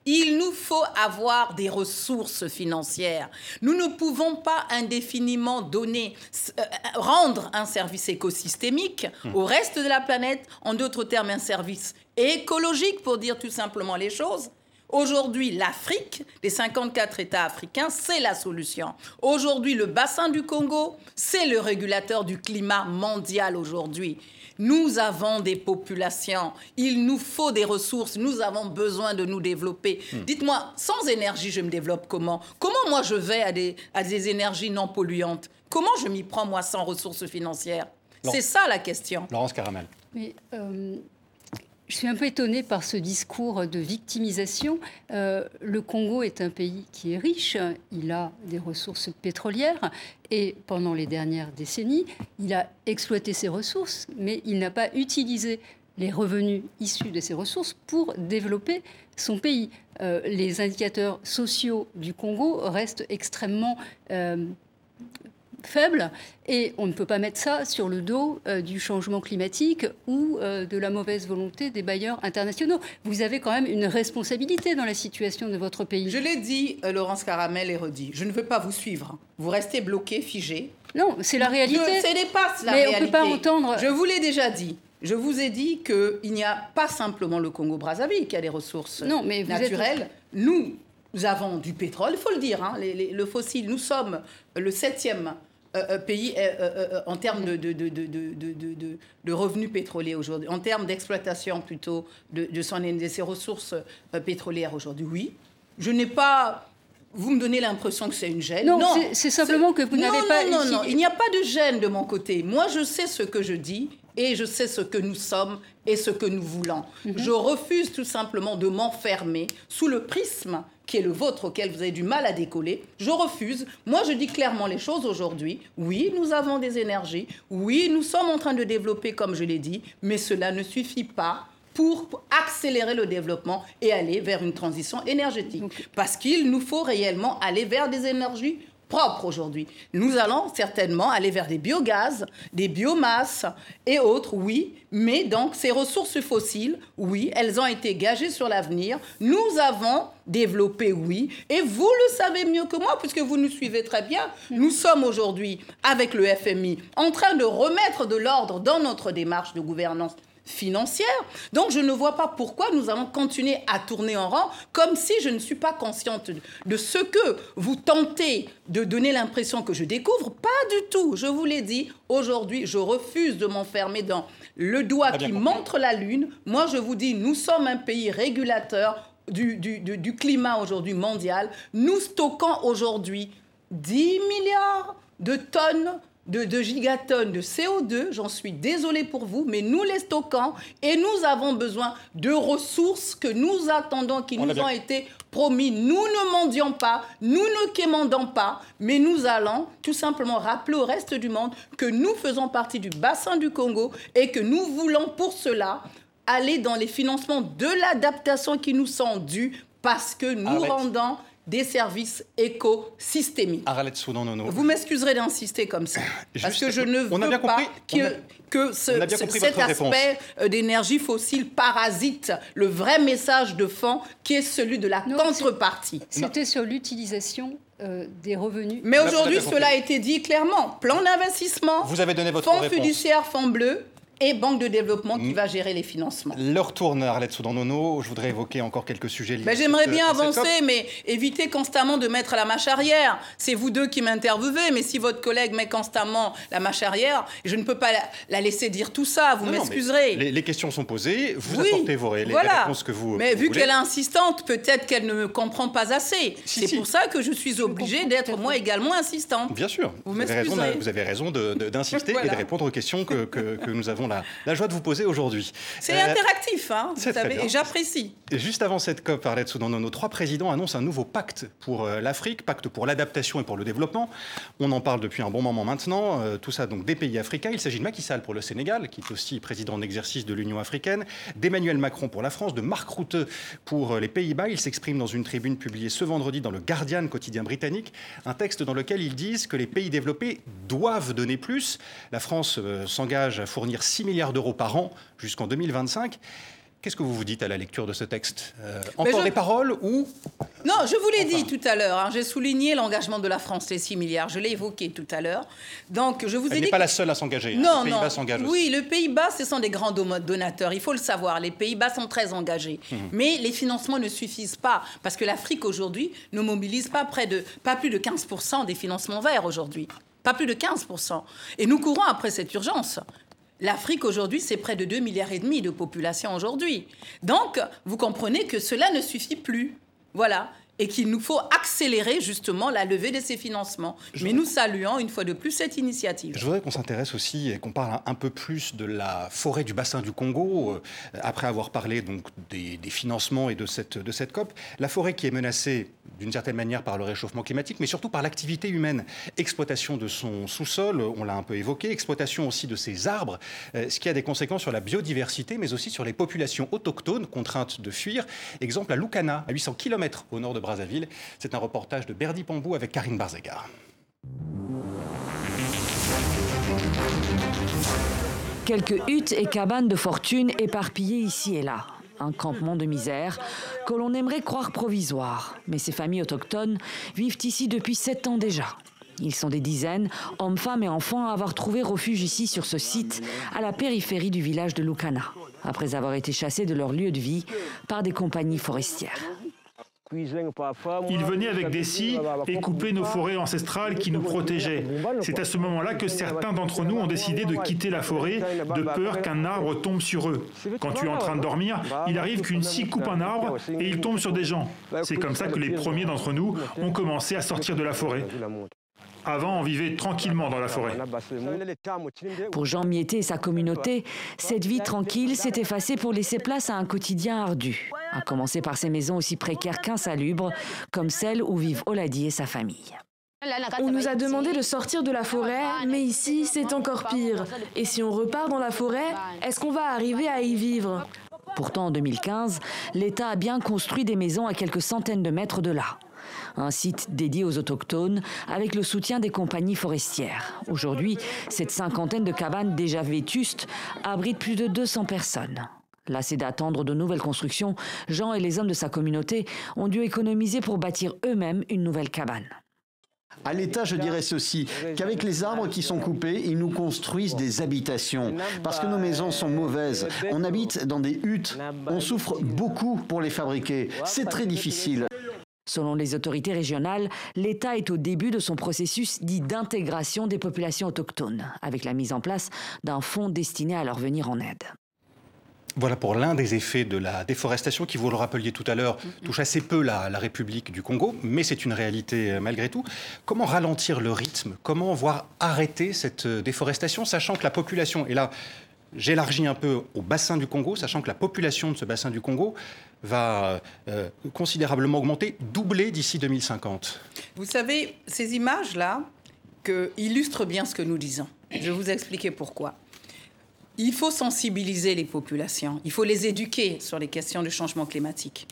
il nous faut avoir des ressources financières. Nous ne pouvons pas indéfiniment donner, euh, rendre un service écosystémique au reste de la planète, en d'autres termes un service écologique pour dire tout simplement les choses. Aujourd'hui, l'Afrique, les 54 États africains, c'est la solution. Aujourd'hui, le bassin du Congo, c'est le régulateur du climat mondial aujourd'hui. Nous avons des populations, il nous faut des ressources, nous avons besoin de nous développer. Dites-moi, sans énergie, je me développe comment? Comment moi je vais à des, à des énergies non polluantes? Comment je m'y prends moi sans ressources financières? C'est ça la question. Laurence Caramel. Euh, je suis un peu étonnée par ce discours de victimisation. Euh, le Congo est un pays qui est riche, il a des ressources pétrolières et pendant les dernières décennies, il a exploité ses ressources, mais il n'a pas utilisé les revenus issus de ces ressources pour développer son pays. Euh, les indicateurs sociaux du Congo restent extrêmement euh, faibles et on ne peut pas mettre ça sur le dos euh, du changement climatique ou de la mauvaise volonté des bailleurs internationaux. Vous avez quand même une responsabilité dans la situation de votre pays. Je l'ai dit, Laurence Caramel et redit, je ne veux pas vous suivre. Vous restez bloqué, figé. Non, c'est la réalité. Ce n'est pas la Mais réalité. on ne peut pas entendre. Je vous l'ai déjà dit. Je vous ai dit qu'il n'y a pas simplement le Congo-Brazzaville qui a des ressources non, mais naturelles. Nous, nous avons du pétrole, il faut le dire, hein, les, les, le fossile. Nous sommes le septième euh, pays euh, euh, en termes de, de, de, de, revenus pétroliers aujourd'hui, en termes d'exploitation plutôt de, son, de ses ressources pétrolières aujourd'hui. Oui, je n'ai pas vous me donnez l'impression que c'est une gêne. Non, non c'est simplement que vous n'avez pas. Non, non, non, il n'y a pas de gêne de mon côté. Moi, je sais ce que je dis et je sais ce que nous sommes et ce que nous voulons. Mhm. Je refuse tout simplement de m'enfermer sous le prisme qui est le vôtre auquel vous avez du mal à décoller. Je refuse. Moi, je dis clairement les choses aujourd'hui. Oui, nous avons des énergies. Oui, nous sommes en train de développer, comme je l'ai dit, mais cela ne suffit pas pour accélérer le développement et aller vers une transition énergétique. Parce qu'il nous faut réellement aller vers des énergies propre aujourd'hui. Nous allons certainement aller vers des biogaz, des biomasses et autres, oui, mais donc ces ressources fossiles, oui, elles ont été gagées sur l'avenir. Nous avons développé, oui, et vous le savez mieux que moi puisque vous nous suivez très bien. Nous sommes aujourd'hui avec le FMI en train de remettre de l'ordre dans notre démarche de gouvernance financière. Donc je ne vois pas pourquoi nous allons continuer à tourner en rang comme si je ne suis pas consciente de ce que vous tentez de donner l'impression que je découvre. Pas du tout. Je vous l'ai dit, aujourd'hui, je refuse de m'enfermer dans le doigt qui montre la Lune. Moi, je vous dis, nous sommes un pays régulateur du, du, du climat aujourd'hui mondial. Nous stockons aujourd'hui 10 milliards de tonnes de, gigatonnes de CO2, j'en suis désolé pour vous, mais nous les stockons et nous avons besoin de ressources que nous attendons, qui nous ont été promis. Nous ne mendions pas, nous ne quémandons pas, mais nous allons tout simplement rappeler au reste du monde que nous faisons partie du bassin du Congo et que nous voulons pour cela aller dans les financements de l'adaptation qui nous sont dus parce que nous rendons des services écosystémiques. Arlette Soudan, non, Vous m'excuserez d'insister comme ça, parce que je ne veux pas que, que ce, cet aspect euh, d'énergie fossile parasite le vrai message de fond qui est celui de la contrepartie. C'était sur l'utilisation euh, des revenus. Mais aujourd'hui, cela a été dit clairement. Plan d'investissement, vous avez donné votre fonds fiduciaire, fonds bleu, et Banque de développement qui mm. va gérer les financements. Leur tourne, Arlette Soudan-Nono. Je voudrais évoquer encore quelques sujets liés. Ben, J'aimerais bien avancer, mais évitez constamment de mettre la mâche arrière. C'est vous deux qui m'interviewez, mais si votre collègue met constamment la mâche arrière, je ne peux pas la, laisser dire tout ça. Vous m'excuserez. Les, questions sont posées, vous apportez vos, les, réponses que vous. Mais vu qu'elle est insistante, peut-être qu'elle ne me comprend pas assez. C'est pour ça que je suis obligée d'être moi également insistante. Bien sûr. Vous, vous avez raison, vous avez raison d'insister et de répondre aux questions que, que, que nous avons la, joie de vous poser aujourd'hui. C'est euh, interactif, hein, vous savez, et j'apprécie. Juste avant cette COP, Arlette Soudan, nos trois présidents annoncent un nouveau pacte pour euh, l'Afrique, pacte pour l'adaptation et pour le développement. On en parle depuis un bon moment maintenant. Euh, tout ça donc des pays africains. Il s'agit de Macky Sall pour le Sénégal, qui est aussi président en exercice de l'Union africaine, d'Emmanuel Macron pour la France, de Marc Rutte pour les Pays-Bas. Il s'exprime dans une tribune publiée ce vendredi dans le Guardian, quotidien britannique, un texte dans lequel ils disent que les pays développés doivent donner plus. La France s'engage à fournir 6 milliards d'euros par an jusqu'en 2025. Qu'est-ce que vous vous dites à la lecture de ce texte? Euh, Encore des paroles ou Non, je vous l'ai dit tout à l'heure. Hein. J'ai souligné l'engagement de la France, les 6 milliards. Je l'ai évoqué tout à l'heure. Donc, je vous Elle ai n'est pas la seule à s'engager. Hein. Non, les Pays-Bas s'engagent Oui, les Pays-Bas, ce sont des grands donateurs. Il faut le savoir. Les Pays-Bas sont très engagés. Mmh. Mais les financements ne suffisent pas parce que l'Afrique aujourd'hui ne mobilise pas près de pas plus de 15% des financements verts aujourd'hui. Pas plus de 15%. Et nous courons après cette urgence. L'Afrique aujourd'hui, c'est près de 2 milliards et demi de population aujourd'hui. Donc, vous comprenez que cela ne suffit plus. Voilà. et qu'il nous faut accélérer justement la levée de ces financements. Mais nous saluons une fois de plus cette initiative. Je voudrais qu'on s'intéresse aussi et qu'on parle un peu plus de la forêt du bassin du Congo, euh, après avoir parlé donc des, financements et de cette, de cette COP. La forêt qui est menacée d'une certaine manière par le réchauffement climatique, mais surtout par l'activité humaine. Exploitation de son sous-sol, on l'a un peu évoqué, exploitation aussi de ses arbres, euh, ce qui a des conséquences sur la biodiversité, mais aussi sur les populations autochtones contraintes de fuir. Exemple à Lucana, à 800 km au nord de Brazzaville. C'est un reportage de Berdi Pambou avec Karine Barzega. Quelques huttes et cabanes de fortune éparpillées ici et là. Un campement de misère que l'on aimerait croire provisoire. Mais ces familles autochtones vivent ici depuis sept ans déjà. Ils sont des dizaines, hommes, femmes et enfants, à avoir trouvé refuge ici sur ce site, à la périphérie du village de Lucana, après avoir été chassés de leur lieu de vie par des compagnies forestières. Ils venaient avec des scies et coupaient nos forêts ancestrales qui nous protégeaient. C'est à ce moment-là que certains d'entre nous ont décidé de quitter la forêt de peur qu'un arbre tombe sur eux. Quand tu es en train de dormir, il arrive qu'une scie coupe un arbre et il tombe sur des gens. C'est comme ça que les premiers d'entre nous ont commencé à sortir de la forêt. Avant, on vivait tranquillement dans la forêt. Pour Jean Mietté et sa communauté, cette vie tranquille s'est effacée pour laisser place à un quotidien ardu, à commencer par ces maisons aussi précaires qu'insalubres, comme celle où vivent Oladi et sa famille. On nous a demandé de sortir de la forêt, mais ici, c'est encore pire. Et si on repart dans la forêt, est-ce qu'on va arriver à y vivre? Pourtant, en 2015, l'État a bien construit des maisons à quelques centaines de mètres de là un site dédié aux autochtones avec le soutien des compagnies forestières. Aujourd'hui, cette cinquantaine de cabanes déjà vétustes abrite plus de 200 personnes. Lassés d'attendre de nouvelles constructions, Jean et les hommes de sa communauté ont dû économiser pour bâtir eux-mêmes une nouvelle cabane. À l'État, je dirais ceci, qu'avec les arbres qui sont coupés, ils nous construisent des habitations. Parce que nos maisons sont mauvaises. On habite dans des huttes. On souffre beaucoup pour les fabriquer. C'est très difficile. Selon les autorités régionales, l'État est au début de son processus dit d'intégration des populations autochtones, avec la mise en place d'un fonds destiné à leur venir en aide. Voilà pour l'un des effets de la déforestation qui, vous le rappeliez tout à l'heure, touche assez peu la, la République du Congo, mais c'est une réalité euh, malgré tout. Comment ralentir le rythme? Comment voir arrêter cette euh, déforestation, sachant que la population, et là j'élargis un peu au bassin du Congo, sachant que la population de ce bassin du Congo va euh, considérablement augmenter, doubler d'ici 2050. Vous savez, ces images-là illustrent bien ce que nous disons. Je vais vous expliquer pourquoi. Il faut sensibiliser les populations, il faut les éduquer sur les questions du changement climatique.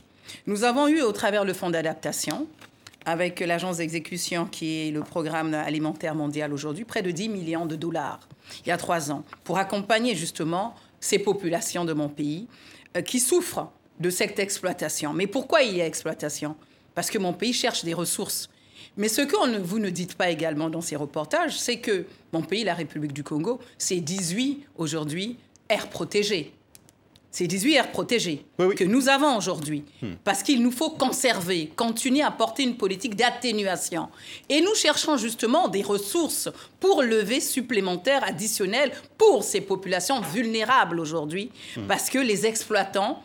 Nous avons eu, au travers le fonds d'adaptation, avec l'agence d'exécution qui est le programme alimentaire mondial aujourd'hui, près de 10 millions de dollars il y a trois ans, pour accompagner justement ces populations de mon pays euh, qui souffrent de cette exploitation. Mais pourquoi il y a exploitation? Parce que mon pays cherche des ressources. Mais ce que vous ne dites pas également dans ces reportages, c'est que mon pays, la République du Congo, c'est 18 aujourd'hui aires protégées. C'est 18 aires protégées que nous avons aujourd'hui. Hmm. Parce qu'il nous faut conserver, continuer à porter une politique d'atténuation. Et nous cherchons justement des ressources pour lever supplémentaires, additionnelles pour ces populations vulnérables aujourd'hui. Hmm. Parce que les exploitants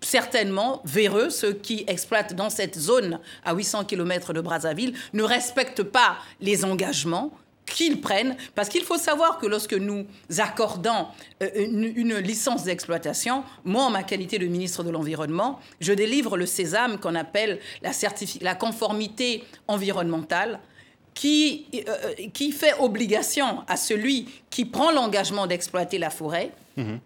certainement véreux, ceux qui exploitent dans cette zone à 800 km de Brazzaville, ne respectent pas les engagements qu'ils prennent, parce qu'il faut savoir que lorsque nous accordons euh, une, licence d'exploitation, moi, en ma qualité de ministre de l'Environnement, je délivre le sésame qu'on appelle la, la conformité environnementale, qui, euh, qui fait obligation à celui qui prend l'engagement d'exploiter la forêt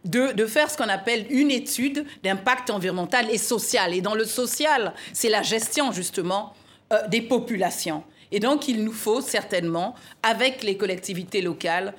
de, faire ce qu'on appelle une étude d'impact environnemental et social. Et dans le social, c'est la gestion justement euh, des populations. Et donc, il nous faut certainement, avec les collectivités locales,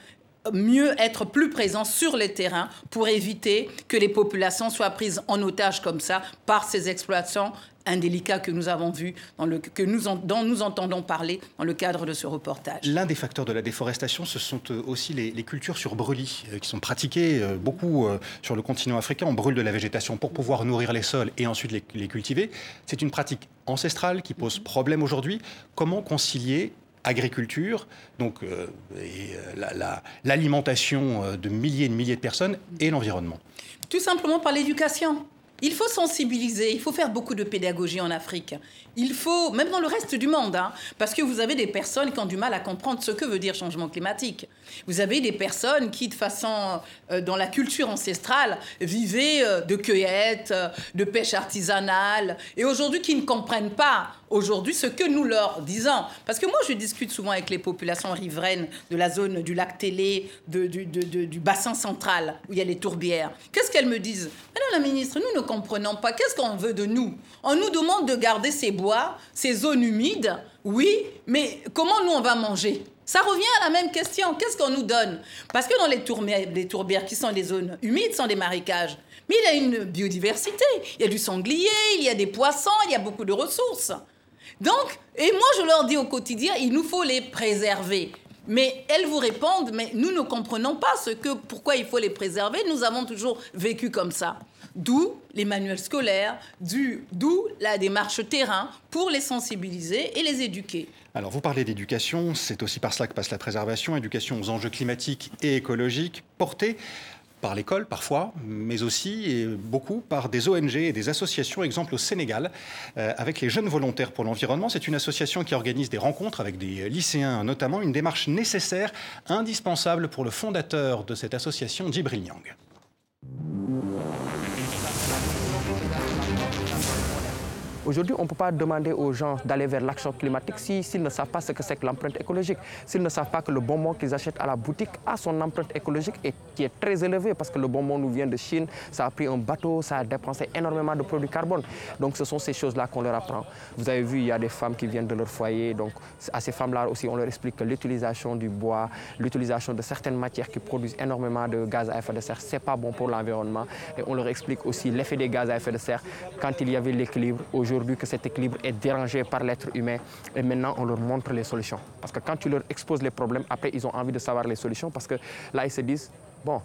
mieux être plus présents sur les terrains pour éviter que les populations soient prises en otage comme ça par ces exploitants indélicats que nous avons vus, dans le, que nous dont nous entendons parler dans le cadre de ce reportage. L'un des facteurs de la déforestation, ce sont euh, aussi les, cultures sur brûlis, euh, qui sont pratiquées euh, beaucoup sur le continent africain. On brûle de la végétation pour pouvoir nourrir les sols et ensuite les, les cultiver. C'est une pratique ancestrale qui pose problème aujourd'hui. Comment concilier agriculture, donc l'alimentation de milliers et de milliers de personnes et l'environnement Tout simplement par l'éducation. Il faut sensibiliser, il faut faire beaucoup de pédagogie en Afrique. Il faut, même dans le reste du monde, hein, parce que vous avez des personnes qui ont du mal à comprendre ce que veut dire changement climatique. Vous avez des personnes qui, de façon, euh, dans la culture ancestrale, vivaient euh, de cueillette, euh, de pêche artisanale, et aujourd'hui qui ne comprennent pas aujourd'hui ce que nous leur disons. Parce que moi, je discute souvent avec les populations riveraines de la zone du lac Télé, du bassin central, où il y a les tourbières. Qu'est-ce qu'elles me disent? Madame la ministre, nous ne comprenons pas. Qu'est-ce qu'on veut de nous? On nous demande de garder ces bois, ces zones humides, oui, mais comment nous on va manger? Ça revient à la même question. Qu'est-ce qu'on nous donne? Parce que dans les tourbières, les tourbières qui sont des zones humides, sont des marécages. Mais il y a une biodiversité. Il y a du sanglier, il y a des poissons, il y a beaucoup de ressources. Donc, et moi je leur dis au quotidien, il nous faut les préserver. Mais elles vous répondent, mais nous ne comprenons pas ce que, pourquoi il faut les préserver. Nous avons toujours vécu comme ça. D'où les manuels scolaires, d'où la démarche terrain pour les sensibiliser et les éduquer. Alors vous parlez d'éducation, c'est aussi par cela que passe la préservation, éducation aux enjeux climatiques et écologiques, portée par l'école parfois, mais aussi et beaucoup par des ONG et des associations, exemple au Sénégal, euh, avec les jeunes volontaires pour l'environnement. C'est une association qui organise des rencontres avec des lycéens notamment, une démarche nécessaire, indispensable pour le fondateur de cette association, Djibril Nyang. Aujourd'hui, on ne peut pas demander aux gens d'aller vers l'action climatique s'ils ne savent pas ce que c'est que l'empreinte écologique, s'ils ne savent pas que le bonbon qu'ils achètent à la boutique a son empreinte écologique et qui est très élevée parce que le bonbon nous vient de Chine, ça a pris un bateau, ça a dépensé énormément de produits carbone. Donc ce sont ces choses-là qu'on leur apprend. Vous avez vu, il y a des femmes qui viennent de leur foyer, donc à ces femmes-là aussi, on leur explique que l'utilisation du bois, l'utilisation de certaines matières qui produisent énormément de gaz à effet de serre, ce n'est pas bon pour l'environnement. Et on leur explique aussi l'effet des gaz à effet de serre quand il y avait l'équilibre. Aujourd'hui que cet équilibre est dérangé par l'être humain et maintenant on leur montre les solutions. Parce que quand tu leur exposes les problèmes, après ils ont envie de savoir les solutions parce que là ils se disent, bon,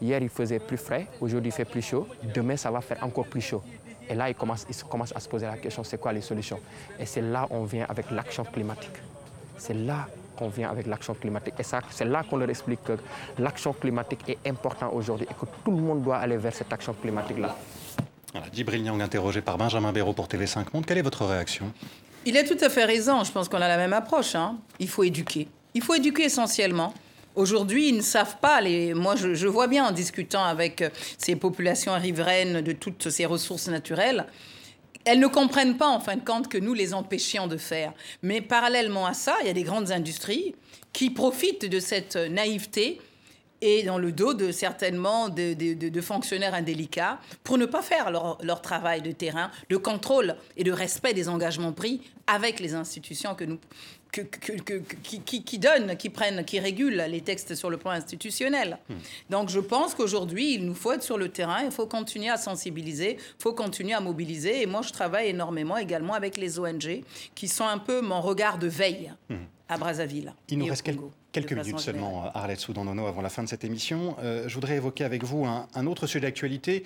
hier il faisait plus frais, aujourd'hui il fait plus chaud, demain ça va faire encore plus chaud. Et là ils commencent, ils commencent à se poser la question, c'est quoi les solutions? Et c'est là on vient avec l'action climatique. C'est là qu'on vient avec l'action climatique. Et c'est là qu'on leur explique que l'action climatique est importante aujourd'hui et que tout le monde doit aller vers cette action climatique-là. Voilà, Djibril Nyang interrogé par Benjamin Béraud pour TV5 Monde. Quelle est votre réaction? Il a tout à fait raison. Je pense qu'on a la même approche. Hein. Il faut éduquer. Il faut éduquer essentiellement. Aujourd'hui, ils ne savent pas. Moi, je, vois bien en discutant avec euh, ces populations riveraines de toutes ces ressources naturelles. Elles ne comprennent pas, en fin de compte, que nous les empêchions de faire. Mais parallèlement à ça, il y a des grandes industries qui profitent de cette naïveté et dans le dos de certainement de, fonctionnaires indélicats pour ne pas faire leur, travail de terrain, de contrôle et de respect des engagements pris avec les institutions que nous, qui, qui, donnent, qui prennent, qui régulent les textes sur le plan institutionnel. Hmm. Donc je pense qu'aujourd'hui, il nous faut être sur le terrain, il faut continuer à sensibiliser, il faut continuer à mobiliser. Et moi, je travaille énormément également avec les ONG, qui sont un peu mon regard de veille hmm. à Brazzaville. Il nous reste quelques Quelques minutes seulement, Arlette Soudan-Nono, avant la fin de cette émission. Euh, je voudrais évoquer avec vous un, autre sujet d'actualité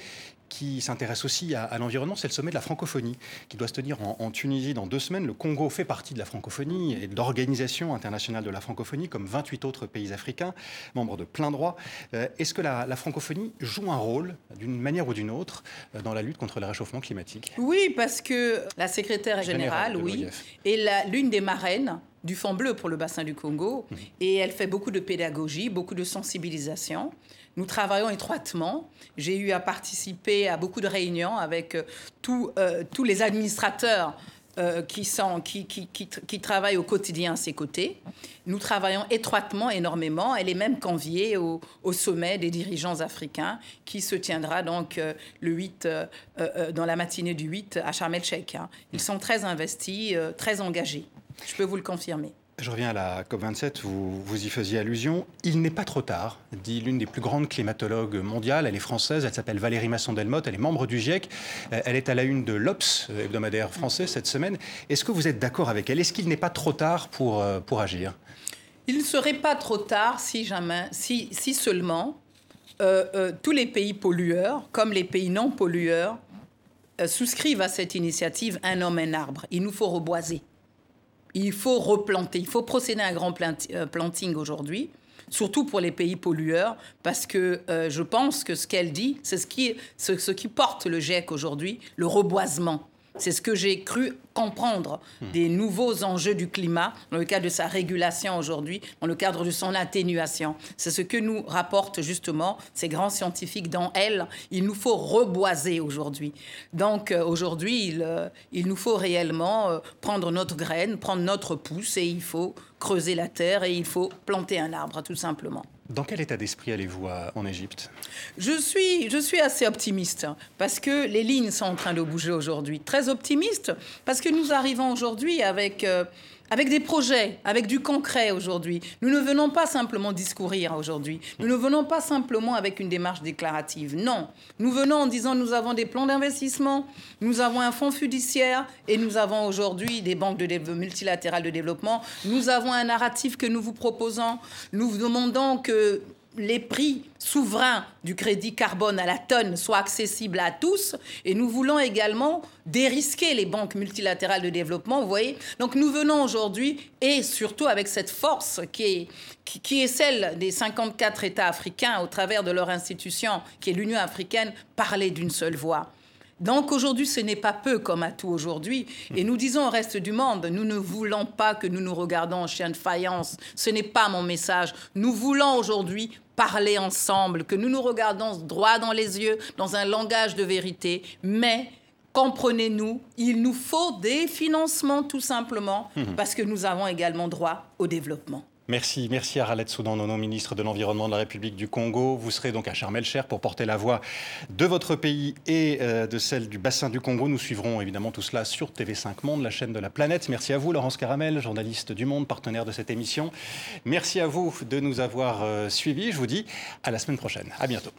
qui s'intéresse aussi à, l'environnement, c'est le sommet de la francophonie, qui doit se tenir en, Tunisie dans deux semaines. Le Congo fait partie de la francophonie et de l'Organisation internationale de la francophonie, comme 28 autres pays africains, membres de plein droit. Euh, est-ce que la, francophonie joue un rôle, d'une manière ou d'une autre, euh, dans la lutte contre le réchauffement climatique? Oui, parce que la secrétaire générale, oui, est l'une des marraines du fond bleu pour le bassin du Congo. Mhm. Et elle fait beaucoup de pédagogie, beaucoup de sensibilisation. Nous travaillons étroitement. J'ai eu à participer à beaucoup de réunions avec euh, euh, tous les administrateurs euh, qui, sont, qui, travaillent au quotidien à ses côtés. Nous travaillons étroitement, énormément. Elle est même conviée au, au sommet des dirigeants africains qui se tiendra donc le 8, dans la matinée du 8 à Sharm el-Sheikh. Hein. Ils sont très investis, très engagés. Je peux vous le confirmer. Je reviens à la COP27, vous, vous y faisiez allusion. Il n'est pas trop tard, dit l'une des plus grandes climatologues mondiales. Elle est française, elle s'appelle Valérie Masson-Delmotte, elle est membre du GIEC. Euh, elle est à la une de l'Obs, euh, hebdomadaire français, cette semaine. Est-ce que vous êtes d'accord avec elle? Est-ce qu'il n'est pas trop tard pour, euh, pour agir? Il ne serait pas trop tard si, jamais, si, si seulement tous les pays pollueurs, comme les pays non pollueurs, souscrivent à cette initiative Un homme, un arbre. Il nous faut reboiser il faut replanter, il faut procéder à un grand euh, planting aujourd'hui. surtout pour les pays pollueurs, parce que euh, je pense que ce qu'elle dit, c'est ce qui, ce qui porte le GIEC aujourd'hui, le reboisement. C'est ce que j'ai cru comprendre hmm. des nouveaux enjeux du climat dans le cadre de sa régulation aujourd'hui, dans le cadre de son atténuation. C'est ce que nous rapportent justement ces grands scientifiques dans Elle. Il nous faut reboiser aujourd'hui. Donc euh, aujourd'hui, il, euh, il, nous faut réellement euh, prendre notre graine, prendre notre pouce et il faut creuser la terre et il faut planter un arbre, tout simplement. Dans quel état d'esprit allez-vous en Égypte? Je suis, je suis assez optimiste parce que les lignes sont en train de bouger aujourd'hui. Très optimiste parce que nous arrivons aujourd'hui avec... Euh, avec des projets, avec du concret aujourd'hui. Nous ne venons pas simplement discourir aujourd'hui. Nous ne venons pas simplement avec une démarche déclarative. Non. Nous venons en disant nous avons des plans d'investissement, nous avons un fonds fiduciaire et nous avons aujourd'hui des banques multilatérales de développement. Nous avons un narratif que nous vous proposons. Nous demandons que les prix souverains du crédit carbone à la tonne soient accessibles à tous. Et nous voulons également dérisquer les banques multilatérales de développement, vous voyez. Donc nous venons aujourd'hui, et surtout avec cette force qui est, qui, est celle des 54 États africains au travers de leur institution, qui est l'Union africaine, parler d'une seule voix. Donc aujourd'hui, ce n'est pas peu comme à tout aujourd'hui. Et nous disons au reste du monde, nous ne voulons pas que nous nous regardons en chien de faïence. Ce n'est pas mon message. Nous voulons aujourd'hui parler ensemble, que nous nous regardons droit dans les yeux, dans un langage de vérité, mais comprenez-nous, il nous faut des financements tout simplement, mhm. parce que nous avons également droit au développement. Merci, merci à Raled Soudan, Nono, ministre de l'Environnement de la République du Congo. Vous serez donc à Sharm el-Cher pour porter la voix de votre pays et euh, de celle du bassin du Congo. Nous suivrons évidemment tout cela sur TV5 Monde, la chaîne de la planète. Merci à vous, Laurence Caramel, journaliste du Monde, partenaire de cette émission. Merci à vous de nous avoir euh, suivis. Je vous dis à la semaine prochaine. À bientôt.